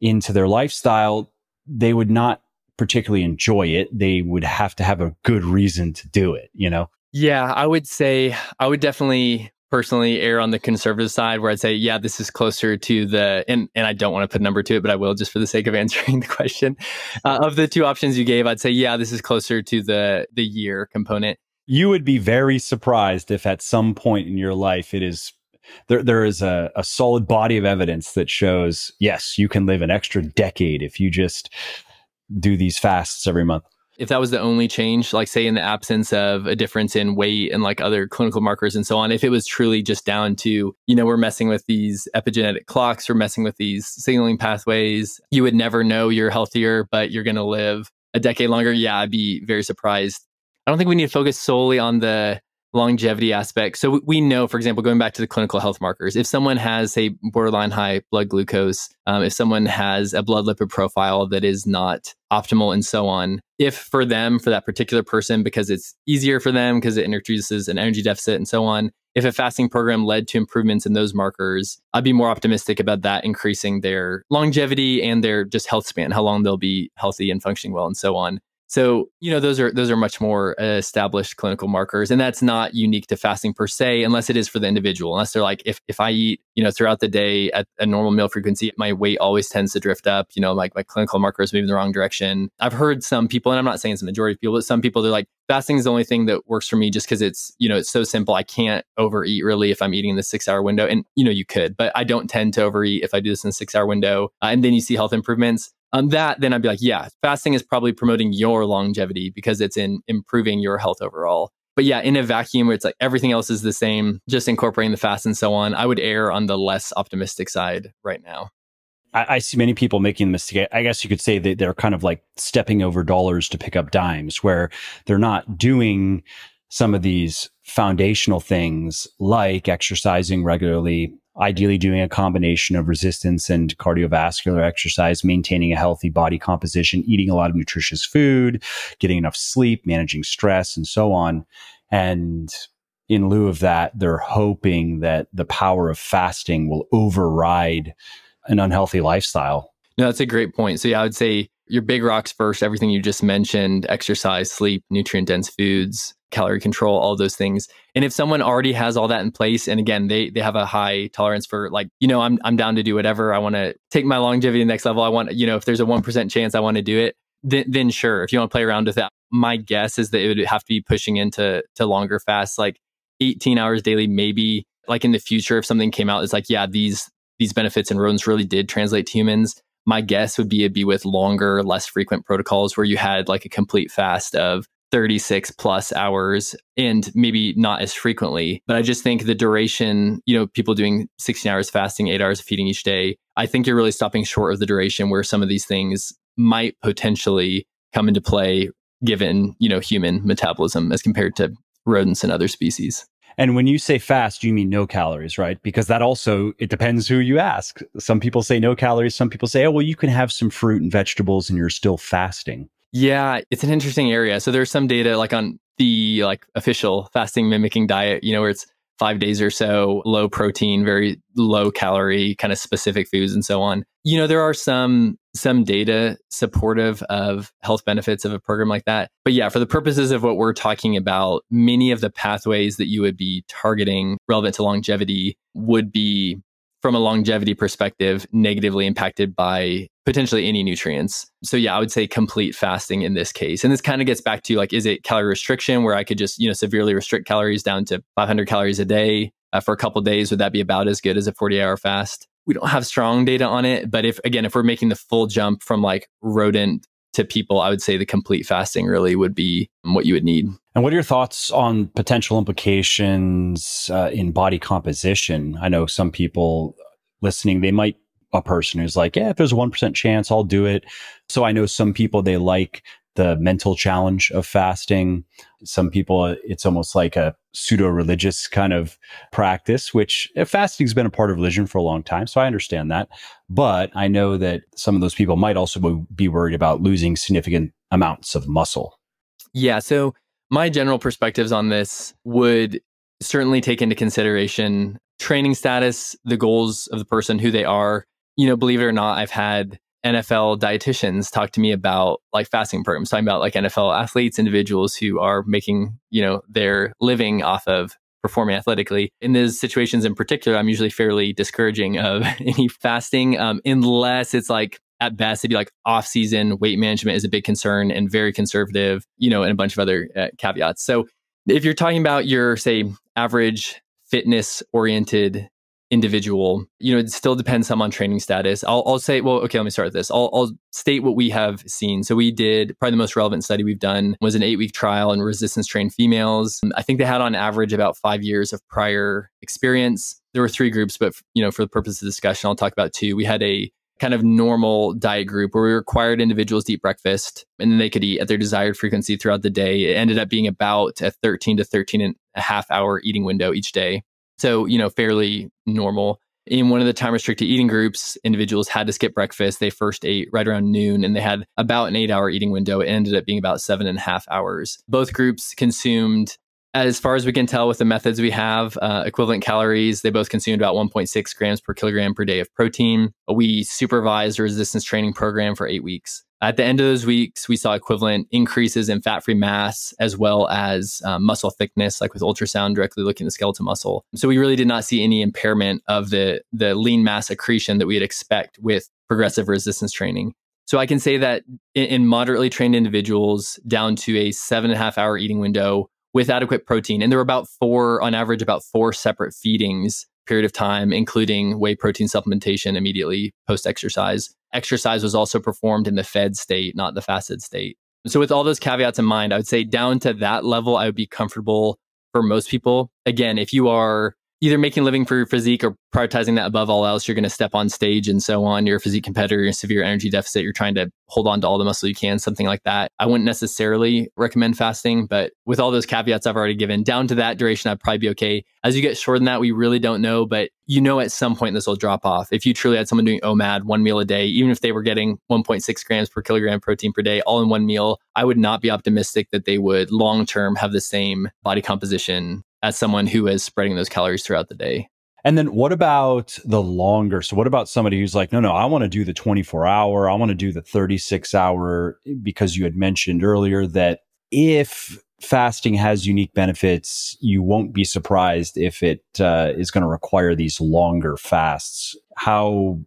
into their lifestyle, they would not particularly enjoy it. They would have to have a good reason to do it, you know? Yeah, I would say I would definitely personally err on the conservative side where I'd say, yeah, this is closer to the, and, and I don't want to put a number to it, but I will just for the sake of answering the question. Uh, of the two options you gave, I'd say, yeah, this is closer to the, the year component. You would be very surprised if at some point in your life it is there, there is a, a solid body of evidence that shows, yes, you can live an extra decade if you just do these fasts every month if that was the only change, like say in the absence of a difference in weight and like other clinical markers and so on, if it was truly just down to, you know, we're messing with these epigenetic clocks, we're messing with these signaling pathways, you would never know you're healthier, but you're going to live a decade longer. Yeah, I'd be very surprised. I don't think we need to focus solely on the longevity aspect. So we know, for example, going back to the clinical health markers, if someone has, say, borderline high blood glucose, um, if someone has a blood lipid profile that is not optimal and so on, if for them, for that particular person, because it's easier for them, because it introduces an energy deficit and so on, if a fasting program led to improvements in those markers, I'd be more optimistic about that increasing their longevity and their just health span, how long they'll be healthy and functioning well and so on. So, you know, those are those are much more established clinical markers and that's not unique to fasting per se unless it is for the individual. Unless they're like if if I eat, you know, throughout the day at a normal meal frequency, my weight always tends to drift up, you know, like my clinical markers move in the wrong direction. I've heard some people and I'm not saying it's the majority of people, but some people they're like fasting is the only thing that works for me just because it's, you know, it's so simple. I can't overeat really if I'm eating in the 6-hour window and you know, you could, but I don't tend to overeat if I do this in a 6-hour window. Uh, and then you see health improvements on that, then I'd be like, yeah, fasting is probably promoting your longevity because it's in improving your health overall. But yeah, in a vacuum where it's like everything else is the same, just incorporating the fast and so on, I would err on the less optimistic side right now. I, I see many people making the mistake. I guess you could say that they're kind of like stepping over dollars to pick up dimes, where they're not doing some of these foundational things like exercising regularly, ideally doing a combination of resistance and cardiovascular exercise, maintaining a healthy body composition, eating a lot of nutritious food, getting enough sleep, managing stress, and so on. And in lieu of that, they're hoping that the power of fasting will override an unhealthy lifestyle. No, that's a great point. So yeah, I would say your big rocks first, everything you just mentioned, exercise, sleep, nutrient dense foods, calorie control, all those things. And if someone already has all that in place, and again, they they have a high tolerance for like, you know, I'm I'm down to do whatever. I want to take my longevity to the next level. I want, you know, if there's a one percent chance I want to do it, then then sure. If you want to play around with that, my guess is that it would have to be pushing into to longer fasts, like 18 hours daily, maybe like in the future, if something came out, it's like, yeah, these these benefits and rodents really did translate to humans my guess would be it'd be with longer, less frequent protocols where you had like a complete fast of 36 plus hours and maybe not as frequently. But I just think the duration, you know, people doing 16 hours fasting, eight hours of feeding each day, I think you're really stopping short of the duration where some of these things might potentially come into play given, you know, human metabolism as compared to rodents and other species. And when you say fast, you mean no calories, right? Because that also, it depends who you ask. Some people say no calories. Some people say, oh, well, you can have some fruit and vegetables and you're still fasting. Yeah, it's an interesting area. So there's some data like on the like official fasting mimicking diet, you know, where it's five days or so, low protein, very low calorie, kind of specific foods and so on. You know, there are some some data supportive of health benefits of a program like that. But yeah, for the purposes of what we're talking about, many of the pathways that you would be targeting relevant to longevity would be from a longevity perspective negatively impacted by potentially any nutrients. So yeah, I would say complete fasting in this case. And this kind of gets back to like is it calorie restriction where I could just, you know, severely restrict calories down to 500 calories a day uh, for a couple days would that be about as good as a 40-hour fast? We don't have strong data on it, but if again if we're making the full jump from like rodent to people, I would say the complete fasting really would be what you would need. And what are your thoughts on potential implications uh, in body composition? I know some people listening, they might a person who's like, yeah, if there's a 1% chance, I'll do it. So I know some people, they like the mental challenge of fasting. Some people, it's almost like a pseudo religious kind of practice, which uh, fasting's been a part of religion for a long time. So I understand that. But I know that some of those people might also be worried about losing significant amounts of muscle. Yeah. So my general perspectives on this would certainly take into consideration training status, the goals of the person, who they are. You know, believe it or not, I've had NFL dietitians talk to me about like fasting programs, talking about like NFL athletes, individuals who are making, you know, their living off of performing athletically. In those situations in particular, I'm usually fairly discouraging of any fasting, um, unless it's like at best, it'd be like off season weight management is a big concern and very conservative, you know, and a bunch of other uh, caveats. So if you're talking about your, say, average fitness oriented individual, you know, it still depends some on training status. I'll, I'll say, well, okay, let me start with this. I'll, I'll state what we have seen. So we did probably the most relevant study we've done was an eight week trial in resistance trained females. I think they had on average about five years of prior experience. There were three groups, but you know, for the purpose of discussion, I'll talk about two. We had a kind of normal diet group where we required individuals to eat breakfast and then they could eat at their desired frequency throughout the day. It ended up being about a 13 to 13 and a half hour eating window each day. So, you know, fairly normal. In one of the time restricted eating groups, individuals had to skip breakfast. They first ate right around noon and they had about an eight hour eating window. It ended up being about seven and a half hours. Both groups consumed, as far as we can tell with the methods we have, uh, equivalent calories. They both consumed about 1.6 grams per kilogram per day of protein. We supervised a resistance training program for eight weeks. At the end of those weeks, we saw equivalent increases in fat free mass as well as um, muscle thickness, like with ultrasound directly looking at the skeletal muscle. So we really did not see any impairment of the, the lean mass accretion that we'd expect with progressive resistance training. So I can say that in, in moderately trained individuals down to a seven and a half hour eating window with adequate protein, and there were about four, on average, about four separate feedings period of time, including whey protein supplementation immediately post exercise exercise was also performed in the fed state, not the fasted state. So, with all those caveats in mind, I would say down to that level, I would be comfortable for most people. Again, if you are either making living for your physique or prioritizing that above all else, you're going to step on stage and so on. You're a physique competitor, you're in severe energy deficit, you're trying to hold on to all the muscle you can, something like that. I wouldn't necessarily recommend fasting, but with all those caveats I've already given, down to that duration, I'd probably be okay. As you get shorter than that, we really don't know, but you know at some point this will drop off. If you truly had someone doing OMAD, one meal a day, even if they were getting 1.6 grams per kilogram protein per day, all in one meal, I would not be optimistic that they would long term have the same body composition as someone who is spreading those calories throughout the day. And then what about the longer? So what about somebody who's like, no, no, I want to do the 24 hour, I want to do the 36 hour because you had mentioned earlier that if fasting has unique benefits, you won't be surprised if it uh, is going to require these longer fasts. How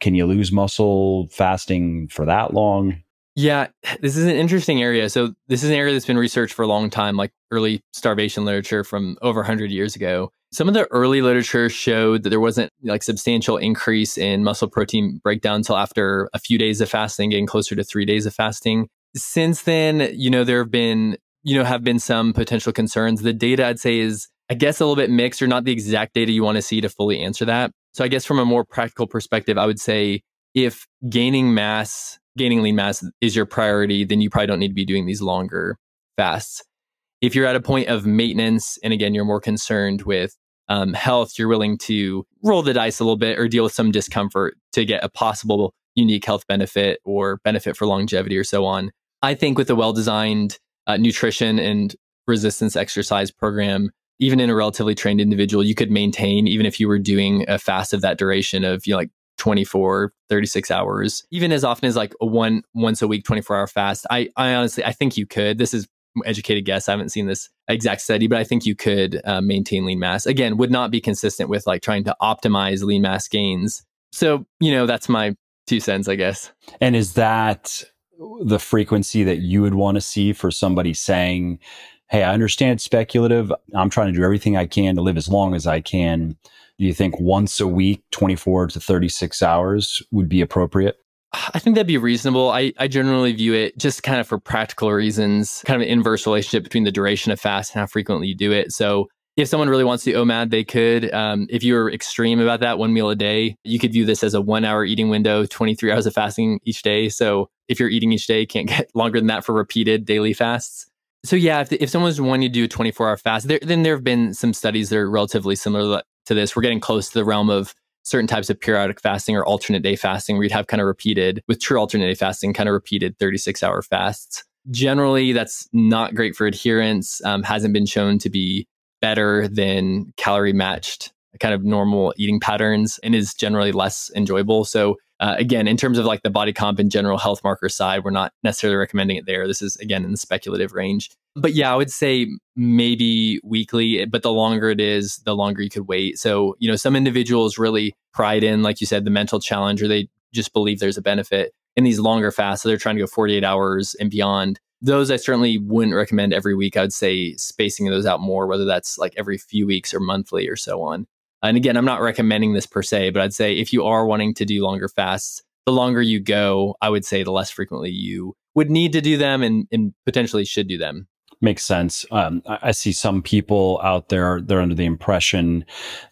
can you lose muscle fasting for that long? Yeah, this is an interesting area. So, this is an area that's been researched for a long time, like early starvation literature from over 100 years ago. Some of the early literature showed that there wasn't like substantial increase in muscle protein breakdown until after a few days of fasting, getting closer to three days of fasting. Since then, you know, there have been, you know, have been some potential concerns. The data I'd say is, I guess, a little bit mixed or not the exact data you want to see to fully answer that. So, I guess from a more practical perspective, I would say if gaining mass gaining lean mass is your priority, then you probably don't need to be doing these longer fasts. If you're at a point of maintenance, and again, you're more concerned with um, health, you're willing to roll the dice a little bit or deal with some discomfort to get a possible unique health benefit or benefit for longevity or so on. I think with a well designed uh, nutrition and resistance exercise program, even in a relatively trained individual, you could maintain, even if you were doing a fast of that duration of, you know, like 24 36 hours even as often as like a one once a week 24 hour fast. I i honestly i think you could. This is educated guess. I haven't seen this exact study but i think you could uh, maintain lean mass. Again would not be consistent with like trying to optimize lean mass gains. So you know that's my two cents i guess. And is that the frequency that you would want to see for somebody saying hey i understand speculative. I'm trying to do everything i can to live as long as i can do you think once a week, 24 to 36 hours would be appropriate? I think that'd be reasonable. I, I generally view it just kind of for practical reasons, kind of an inverse relationship between the duration of fast and how frequently you do it. So if someone really wants to OMAD, they could. Um, if you're extreme about that, one meal a day, you could view this as a one hour eating window, 23 hours of fasting each day. So if you're eating each day, can't get longer than that for repeated daily fasts. So yeah, if, if someone's wanting to do a 24 hour fast, there, then there have been some studies that are relatively similar to this. We're getting close to the realm of certain types of periodic fasting or alternate day fasting where you'd have kind of repeated with true alternate day fasting, kind of repeated 36 hour fasts. Generally, that's not great for adherence, um, hasn't been shown to be better than calorie matched kind of normal eating patterns and is generally less enjoyable. So uh, again, in terms of like the body comp and general health marker side, we're not necessarily recommending it there. This is again in the speculative range. But yeah, I would say maybe weekly, but the longer it is, the longer you could wait. So, you know, some individuals really pride in, like you said, the mental challenge, or they just believe there's a benefit in these longer fasts. So they're trying to go 48 hours and beyond. Those I certainly wouldn't recommend every week. I would say spacing those out more, whether that's like every few weeks or monthly or so on. And again, I'm not recommending this per se, but I'd say if you are wanting to do longer fasts, the longer you go, I would say the less frequently you would need to do them and, and potentially should do them. Makes sense. Um, I see some people out there, they're under the impression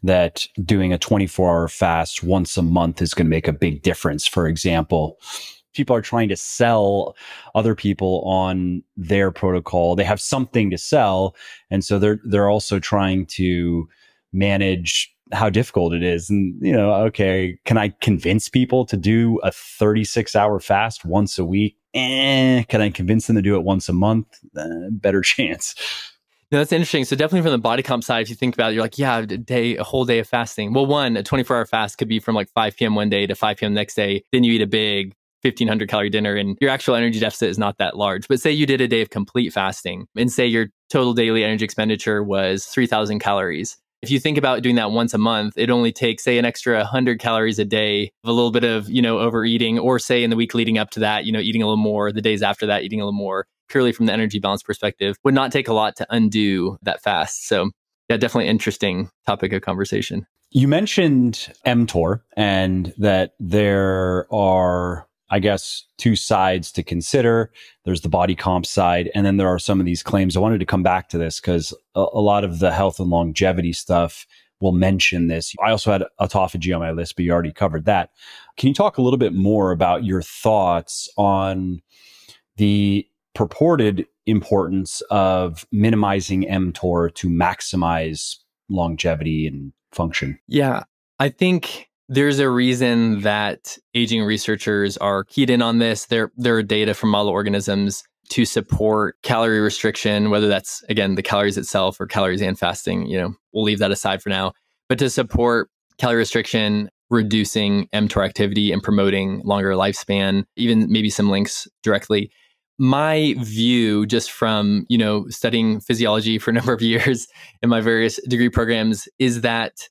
that doing a 24 hour fast once a month is going to make a big difference. For example, people are trying to sell other people on their protocol. They have something to sell. And so they're, they're also trying to manage how difficult it is. And, you know, okay, can I convince people to do a 36 hour fast once a week? Eh, can I convince them to do it once a month? Uh, better chance. No, that's interesting. So definitely from the body comp side, if you think about it, you're like, yeah, a day, a whole day of fasting. Well, one, a 24 hour fast could be from like 5 p.m. one day to 5 p.m. next day. Then you eat a big 1500 calorie dinner and your actual energy deficit is not that large. But say you did a day of complete fasting and say your total daily energy expenditure was 3000 calories if you think about doing that once a month, it only takes, say, an extra 100 calories a day of a little bit of, you know, overeating, or say in the week leading up to that, you know, eating a little more, the days after that, eating a little more, purely from the energy balance perspective, would not take a lot to undo that fast. So, yeah, definitely interesting topic of conversation. You mentioned mTOR and that there are I guess, two sides to consider. There's the body comp side, and then there are some of these claims. I wanted to come back to this because a, a, lot of the health and longevity stuff will mention this. I also had autophagy on my list, but you already covered that. Can you talk a little bit more about your thoughts on the purported importance of minimizing mTOR to maximize longevity and function? Yeah, I think there's a reason that aging researchers are keyed in on this. There, there are data from model organisms to support calorie restriction, whether that's again the calories itself or calories and fasting. You know, we'll leave that aside for now. but to support calorie restriction, reducing mTOR activity and promoting longer lifespan, even maybe some links directly. My view, just from you know studying physiology for a number of years in my various degree programs, is that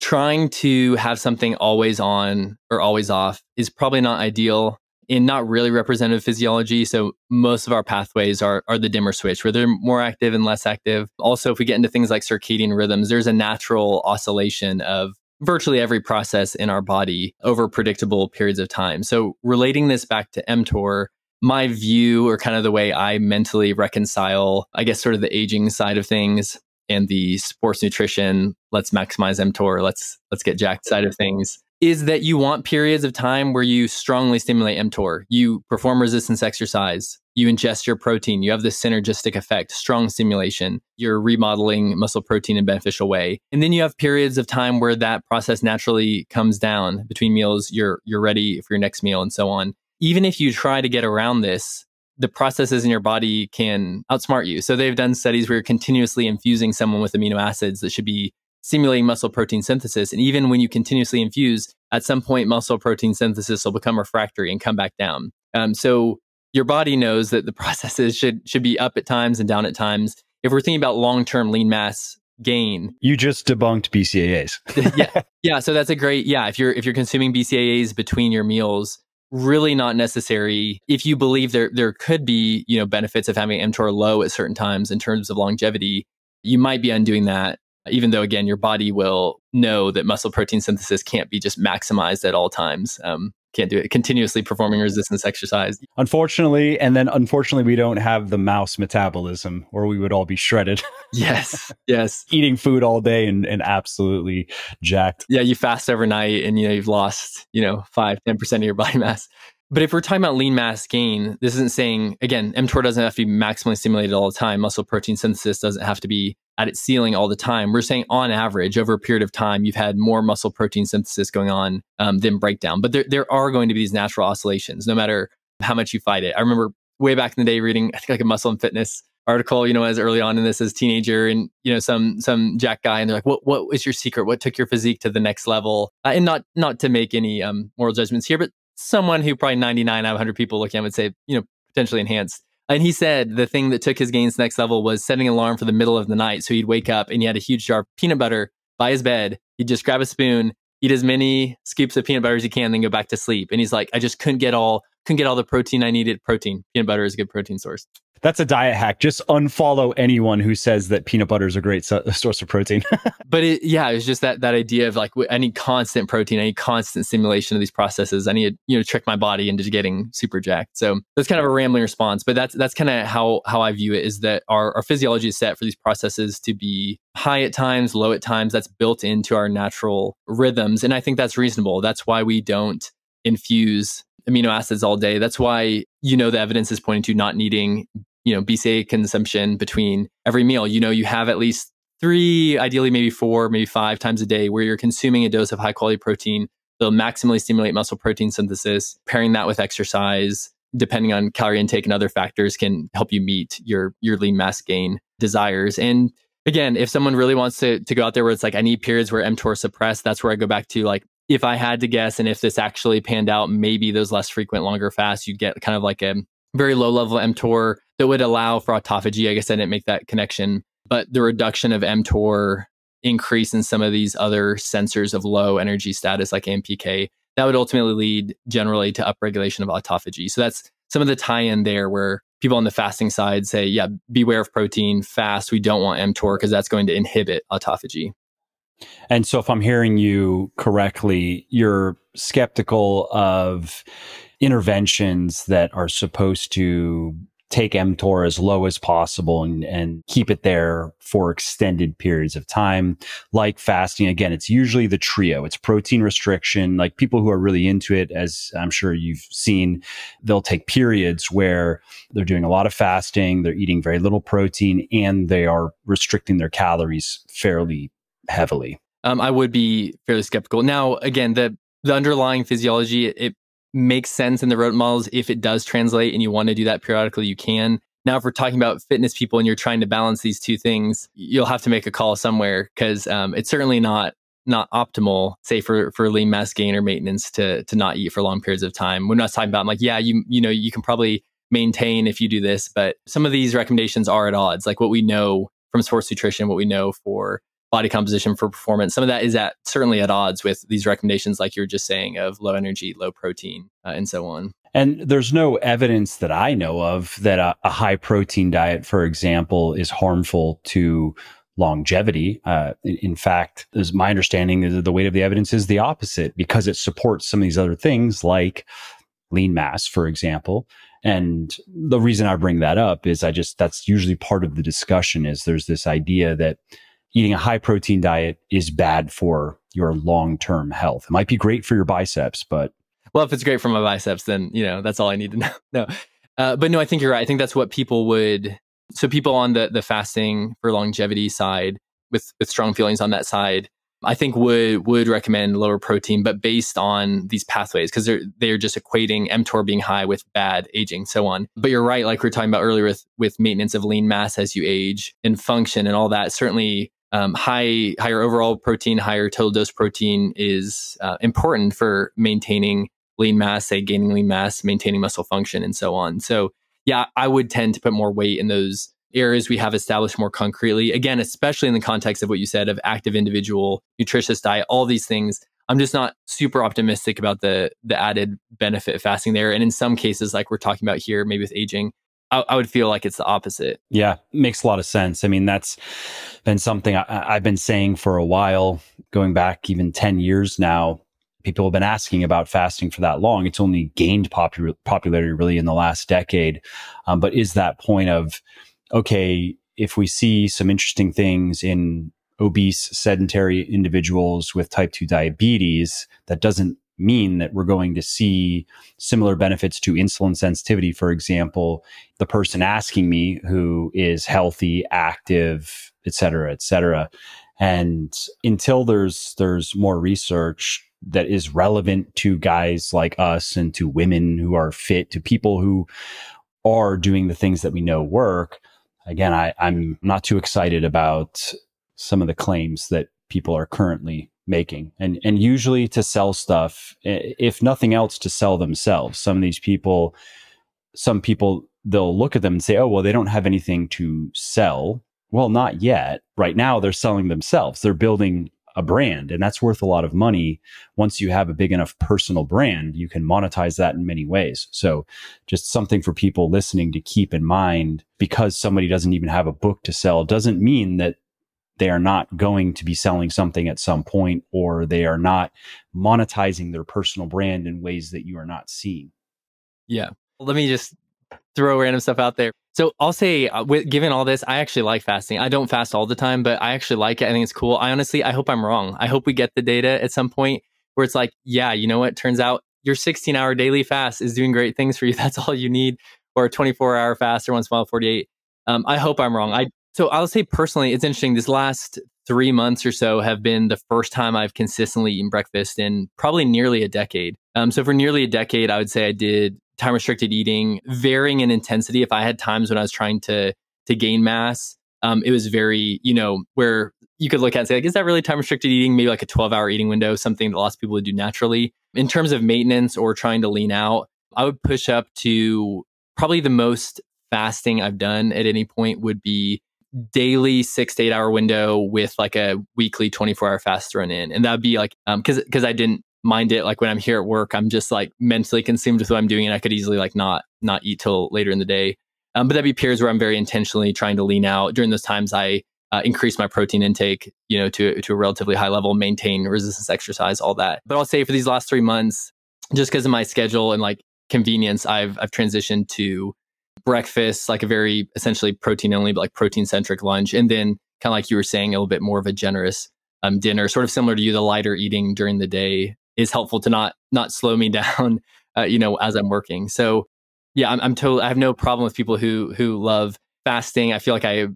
trying to have something always on or always off is probably not ideal and not really representative physiology. So most of our pathways are are the dimmer switch, where they're more active and less active. Also, if we get into things like circadian rhythms, there's a natural oscillation of virtually every process in our body over predictable periods of time. So relating this back to mTOR, my view or kind of the way I mentally reconcile, I guess sort of the aging side of things and the sports nutrition, let's maximize mTOR, let's let's get jacked side of things is that you want periods of time where you strongly stimulate mTOR. You perform resistance exercise, you ingest your protein, you have this synergistic effect, strong stimulation, you're remodeling muscle protein in beneficial way. And then you have periods of time where that process naturally comes down between meals, you're you're ready for your next meal and so on. Even if you try to get around this, the processes in your body can outsmart you. So they've done studies where you're continuously infusing someone with amino acids that should be stimulating muscle protein synthesis. And even when you continuously infuse, at some point, muscle protein synthesis will become refractory and come back down. Um, so your body knows that the processes should should be up at times and down at times. If we're thinking about long term lean mass gain, you just debunked BCAAs. yeah, yeah. So that's a great yeah. If you're if you're consuming BCAAs between your meals, really not necessary. If you believe there there could be you know benefits of having mTOR low at certain times in terms of longevity, you might be undoing that even though again your body will know that muscle protein synthesis can't be just maximized at all times um, can't do it. Continuously performing resistance exercise. Unfortunately and then unfortunately we don't have the mouse metabolism or we would all be shredded. Yes yes. Eating food all day and, and absolutely jacked. Yeah you fast overnight and you know you've lost you know 5 10% of your body mass but if we're talking about lean mass gain, this isn't saying, again, mTOR doesn't have to be maximally stimulated all the time. Muscle protein synthesis doesn't have to be at its ceiling all the time. We're saying on average, over a period of time, you've had more muscle protein synthesis going on um, than breakdown. But there, there are going to be these natural oscillations, no matter how much you fight it. I remember way back in the day reading, I think like a muscle and fitness article, you know, as early on in this as teenager and, you know, some, some jack guy and they're like, what, what was your secret? What took your physique to the next level? Uh, and not, not to make any um, moral judgments here, but someone who probably 99 out of 100 people looking at would say, you know, potentially enhanced and he said the thing that took his gains next level was setting an alarm for the middle of the night. So he'd wake up and he had a huge jar of peanut butter by his bed. He'd just grab a spoon, eat as many scoops of peanut butter as he can, then go back to sleep. And he's like, I just couldn't get all couldn't get all the protein I needed. Protein. Peanut butter is a good protein source that's a diet hack. Just unfollow anyone who says that peanut butter is a great so- source of protein. but it, yeah, it's just that that idea of like I need constant protein, I need constant stimulation of these processes. I need to you know trick my body into getting super jacked. So that's kind of a rambling response, but that's that's kind of how how I view it is that our our physiology is set for these processes to be high at times, low at times. That's built into our natural rhythms, and I think that's reasonable. That's why we don't infuse amino acids all day. That's why you know the evidence is pointing to not needing you know, BCAA consumption between every meal. You know, you have at least three, ideally maybe four, maybe five times a day where you're consuming a dose of high quality protein. They'll maximally stimulate muscle protein synthesis. Pairing that with exercise, depending on calorie intake and other factors, can help you meet your your lean mass gain desires. And again, if someone really wants to to go out there where it's like I need periods where mTOR suppressed, that's where I go back to like if I had to guess and if this actually panned out, maybe those less frequent, longer fasts, you'd get kind of like a very low level mTOR that would allow for autophagy. I guess I didn't make that connection, but the reduction of mTOR increase in some of these other sensors of low energy status like AMPK, that would ultimately lead generally to upregulation of autophagy. So that's some of the tie in there where people on the fasting side say, yeah, beware of protein, fast. We don't want mTOR because that's going to inhibit autophagy. And so, if I'm hearing you correctly, you're skeptical of interventions that are supposed to take mTOR as low as possible and, and keep it there for extended periods of time. Like fasting, again, it's usually the trio. It's protein restriction. Like people who are really into it, as I'm sure you've seen, they'll take periods where they're doing a lot of fasting, they're eating very little protein, and they are restricting their calories fairly heavily. Um, I would be fairly skeptical. Now, again, the the underlying physiology, it makes sense in the rodent models. If it does translate and you want to do that periodically, you can. Now, if we're talking about fitness people and you're trying to balance these two things, you'll have to make a call somewhere because um, it's certainly not not optimal, say for for lean mass gain or maintenance to to not eat for long periods of time. We're not talking about I'm like, yeah, you you know, you can probably maintain if you do this, but some of these recommendations are at odds. Like what we know from sports nutrition, what we know for body composition for performance, some of that is at certainly at odds with these recommendations, like you were just saying, of low energy, low protein, uh, and so on. And there's no evidence that I know of that a, a high protein diet, for example, is harmful to longevity. Uh, in fact, as my understanding is the weight of the evidence is the opposite because it supports some of these other things like lean mass, for example. And the reason I bring that up is I just, that's usually part of the discussion is there's this idea that eating a high protein diet is bad for your long term health. It might be great for your biceps, but well, if it's great for my biceps, then you know that's all I need to know. No, uh, but no, I think you're right. I think that's what people would. So people on the the fasting for longevity side, with with strong feelings on that side, I think would would recommend lower protein, but based on these pathways because they're they're just equating mTOR being high with bad aging, so on. But you're right, like we are talking about earlier with with maintenance of lean mass as you age and function and all that. Certainly, um, high higher overall protein, higher total dose protein is uh, important for maintaining lean mass, say gaining lean mass, maintaining muscle function, and so on. So, yeah, I would tend to put more weight in those areas we have established more concretely. Again, especially in the context of what you said of active individual, nutritious diet, all these things. I'm just not super optimistic about the the added benefit of fasting there. And in some cases, like we're talking about here, maybe with aging, I, I would feel like it's the opposite. Yeah, makes a lot of sense. I mean, that's been something I, I've been saying for a while, going back even 10 years now people have been asking about fasting for that long. It's only gained popular, popularity really in the last decade. Um, but is that point of, okay, if we see some interesting things in obese, sedentary individuals with type 2 diabetes, that doesn't mean that we're going to see similar benefits to insulin sensitivity. For example, the person asking me who is healthy, active, et cetera, et cetera. And until there's there's more research that is relevant to guys like us and to women who are fit, to people who are doing the things that we know work. Again, I, I'm not too excited about some of the claims that people are currently making. And and usually to sell stuff if nothing else to sell themselves. Some of these people some people they'll look at them and say oh well they don't have anything to sell. Well not yet. Right now they're selling themselves. They're building a brand and that's worth a lot of money. Once you have a big enough personal brand you can monetize that in many ways. So just something for people listening to keep in mind because somebody doesn't even have a book to sell doesn't mean that they are not going to be selling something at some point or they are not monetizing their personal brand in ways that you are not seeing yeah let me just throw random stuff out there so I'll say, uh, with, given all this, I actually like fasting. I don't fast all the time, but I actually like it. I think it's cool. I honestly, I hope I'm wrong. I hope we get the data at some point where it's like, yeah, you know what? Turns out your 16 hour daily fast is doing great things for you. That's all you need, or a 24 hour fast or a while 48. Um, I hope I'm wrong. I so I'll say personally, it's interesting. This last three months or so have been the first time I've consistently eaten breakfast in probably nearly a decade. Um, so for nearly a decade, I would say I did time restricted eating, varying in intensity. If I had times when I was trying to to gain mass, um, it was very, you know, where you could look at and say, like, is that really time restricted eating? Maybe like a 12 hour eating window, something that lots of people would do naturally. In terms of maintenance or trying to lean out, I would push up to probably the most fasting I've done at any point would be daily six to eight hour window with like a weekly 24 hour fast thrown in. And that'd be like, um, cause, cause I didn't mind it. Like when i'm here at work i'm just like mentally consumed with what i'm doing and i could easily like not not eat till later in the day. Um, but that'd be periods where i'm very intentionally trying to lean out. During those times i uh, increase my protein intake you know to, to a relatively high level maintain resistance exercise all that. But i'll say for these last three months just because of my schedule and like convenience i've i've transitioned to breakfast like a very essentially protein only but like protein centric lunch and then kind of like you were saying a little bit more of a generous um, dinner sort of similar to you the lighter eating during the day is helpful to not not slow me down, uh, you know, as I'm working. So yeah, I'm, I'm totally. I have no problem with people who who love fasting. I feel like I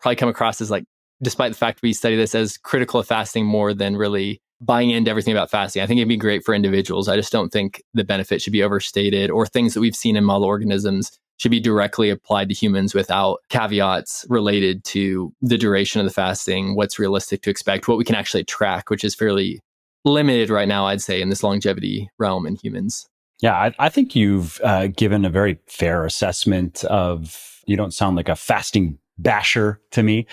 probably come across as like, despite the fact we study this as critical of fasting more than really buying into everything about fasting. I think it'd be great for individuals. I just don't think the benefit should be overstated or things that we've seen in model organisms should be directly applied to humans without caveats related to the duration of the fasting, what's realistic to expect, what we can actually track, which is fairly limited right now, I'd say, in this longevity realm in humans. Yeah, I, I think you've uh, given a very fair assessment of, you don't sound like a fasting basher to me.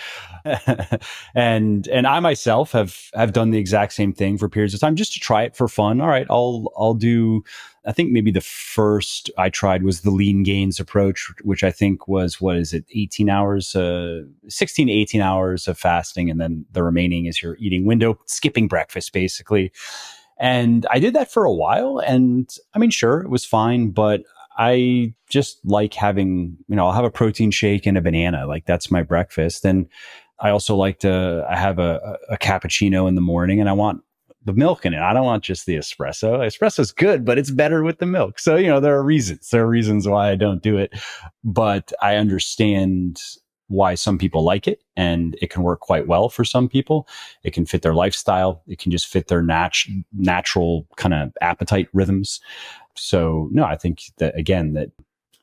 and and I myself have have done the exact same thing for periods of time just to try it for fun. All right, I'll I'll do I think maybe the first I tried was the Leangains approach, which I think was what is it, 18 hours, uh, 16 to 18 hours of fasting, and then the remaining is your eating window, skipping breakfast basically. And I did that for a while, and I mean, sure, it was fine, but I just like having, you know, I'll have a protein shake and a banana. Like that's my breakfast. And I also like to, I have a, a cappuccino in the morning and I want the milk in it. I don't want just the espresso. Espresso is good, but it's better with the milk. So, you know, there are reasons. There are reasons why I don't do it, but I understand why some people like it and it can work quite well for some people. It can fit their lifestyle. It can just fit their nat- natural kind of appetite rhythms. So no, I think that again, that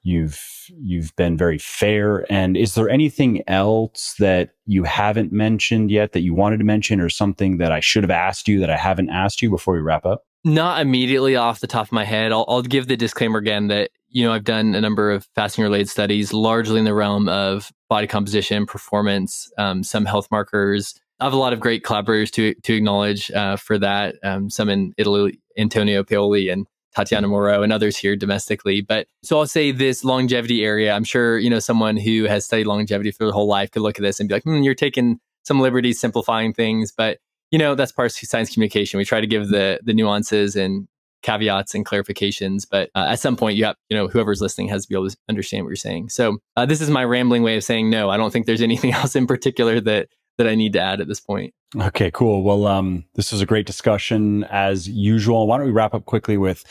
you've you've been very fair. And is there anything else that you haven't mentioned yet that you wanted to mention or something that i should have asked you that i haven't asked you before we wrap up? Not immediately off the top of my head. I'll, I'll give the disclaimer again that you know i've done a number of fasting related studies largely in the realm of body composition performance um, some health markers. I have a lot of great collaborators to to acknowledge uh, for that. Um, some in Italy, Antonio Paoli and Tatiana Moro and others here domestically. But so I'll say this longevity area. I'm sure, you know, someone who has studied longevity for their whole life could look at this and be like, hmm, you're taking some liberties simplifying things. But, you know, that's part of science communication. We try to give the the nuances and caveats and clarifications. But uh, at some point, you have, you know, whoever's listening has to be able to understand what you're saying. So uh, this is my rambling way of saying no. I don't think there's anything else in particular that that I need to add at this point. Okay, cool. Well, um, this was a great discussion as usual. Why don't we wrap up quickly with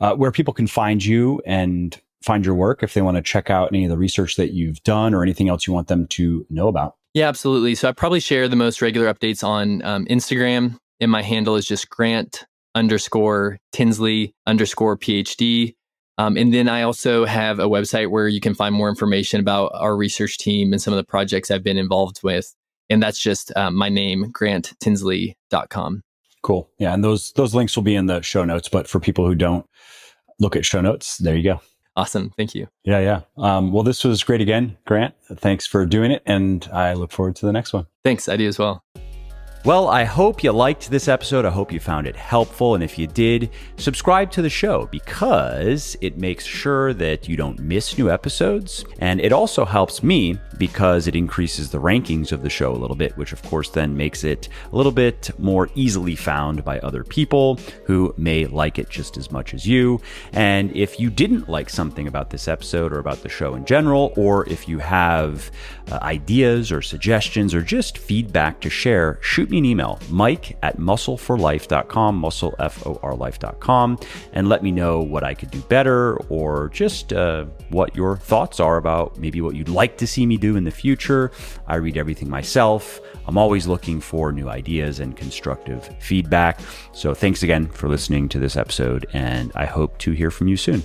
uh, where people can find you and find your work if they want to check out any of the research that you've done or anything else you want them to know about? Yeah, absolutely. So I probably share the most regular updates on um, Instagram, and my handle is just Grant underscore Tinsley underscore PhD. Um, and then I also have a website where you can find more information about our research team and some of the projects I've been involved with and that's just um, my name, granttinsley.com. Cool. Yeah. And those, those links will be in the show notes, but for people who don't look at show notes, there you go. Awesome. Thank you. Yeah. Yeah. Um, well, this was great again, Grant. Thanks for doing it. And I look forward to the next one. Thanks. I do as well. Well, I hope you liked this episode. I hope you found it helpful. And if you did, subscribe to the show because it makes sure that you don't miss new episodes. And it also helps me because it increases the rankings of the show a little bit, which of course then makes it a little bit more easily found by other people who may like it just as much as you. And if you didn't like something about this episode or about the show in general, or if you have uh, ideas or suggestions or just feedback to share, shoot me an email, mike at muscleforlife.com, muscle, F-O-R life.com, and let me know what I could do better or just uh, what your thoughts are about maybe what you'd like to see me do in the future. I read everything myself. I'm always looking for new ideas and constructive feedback. So thanks again for listening to this episode, and I hope to hear from you soon.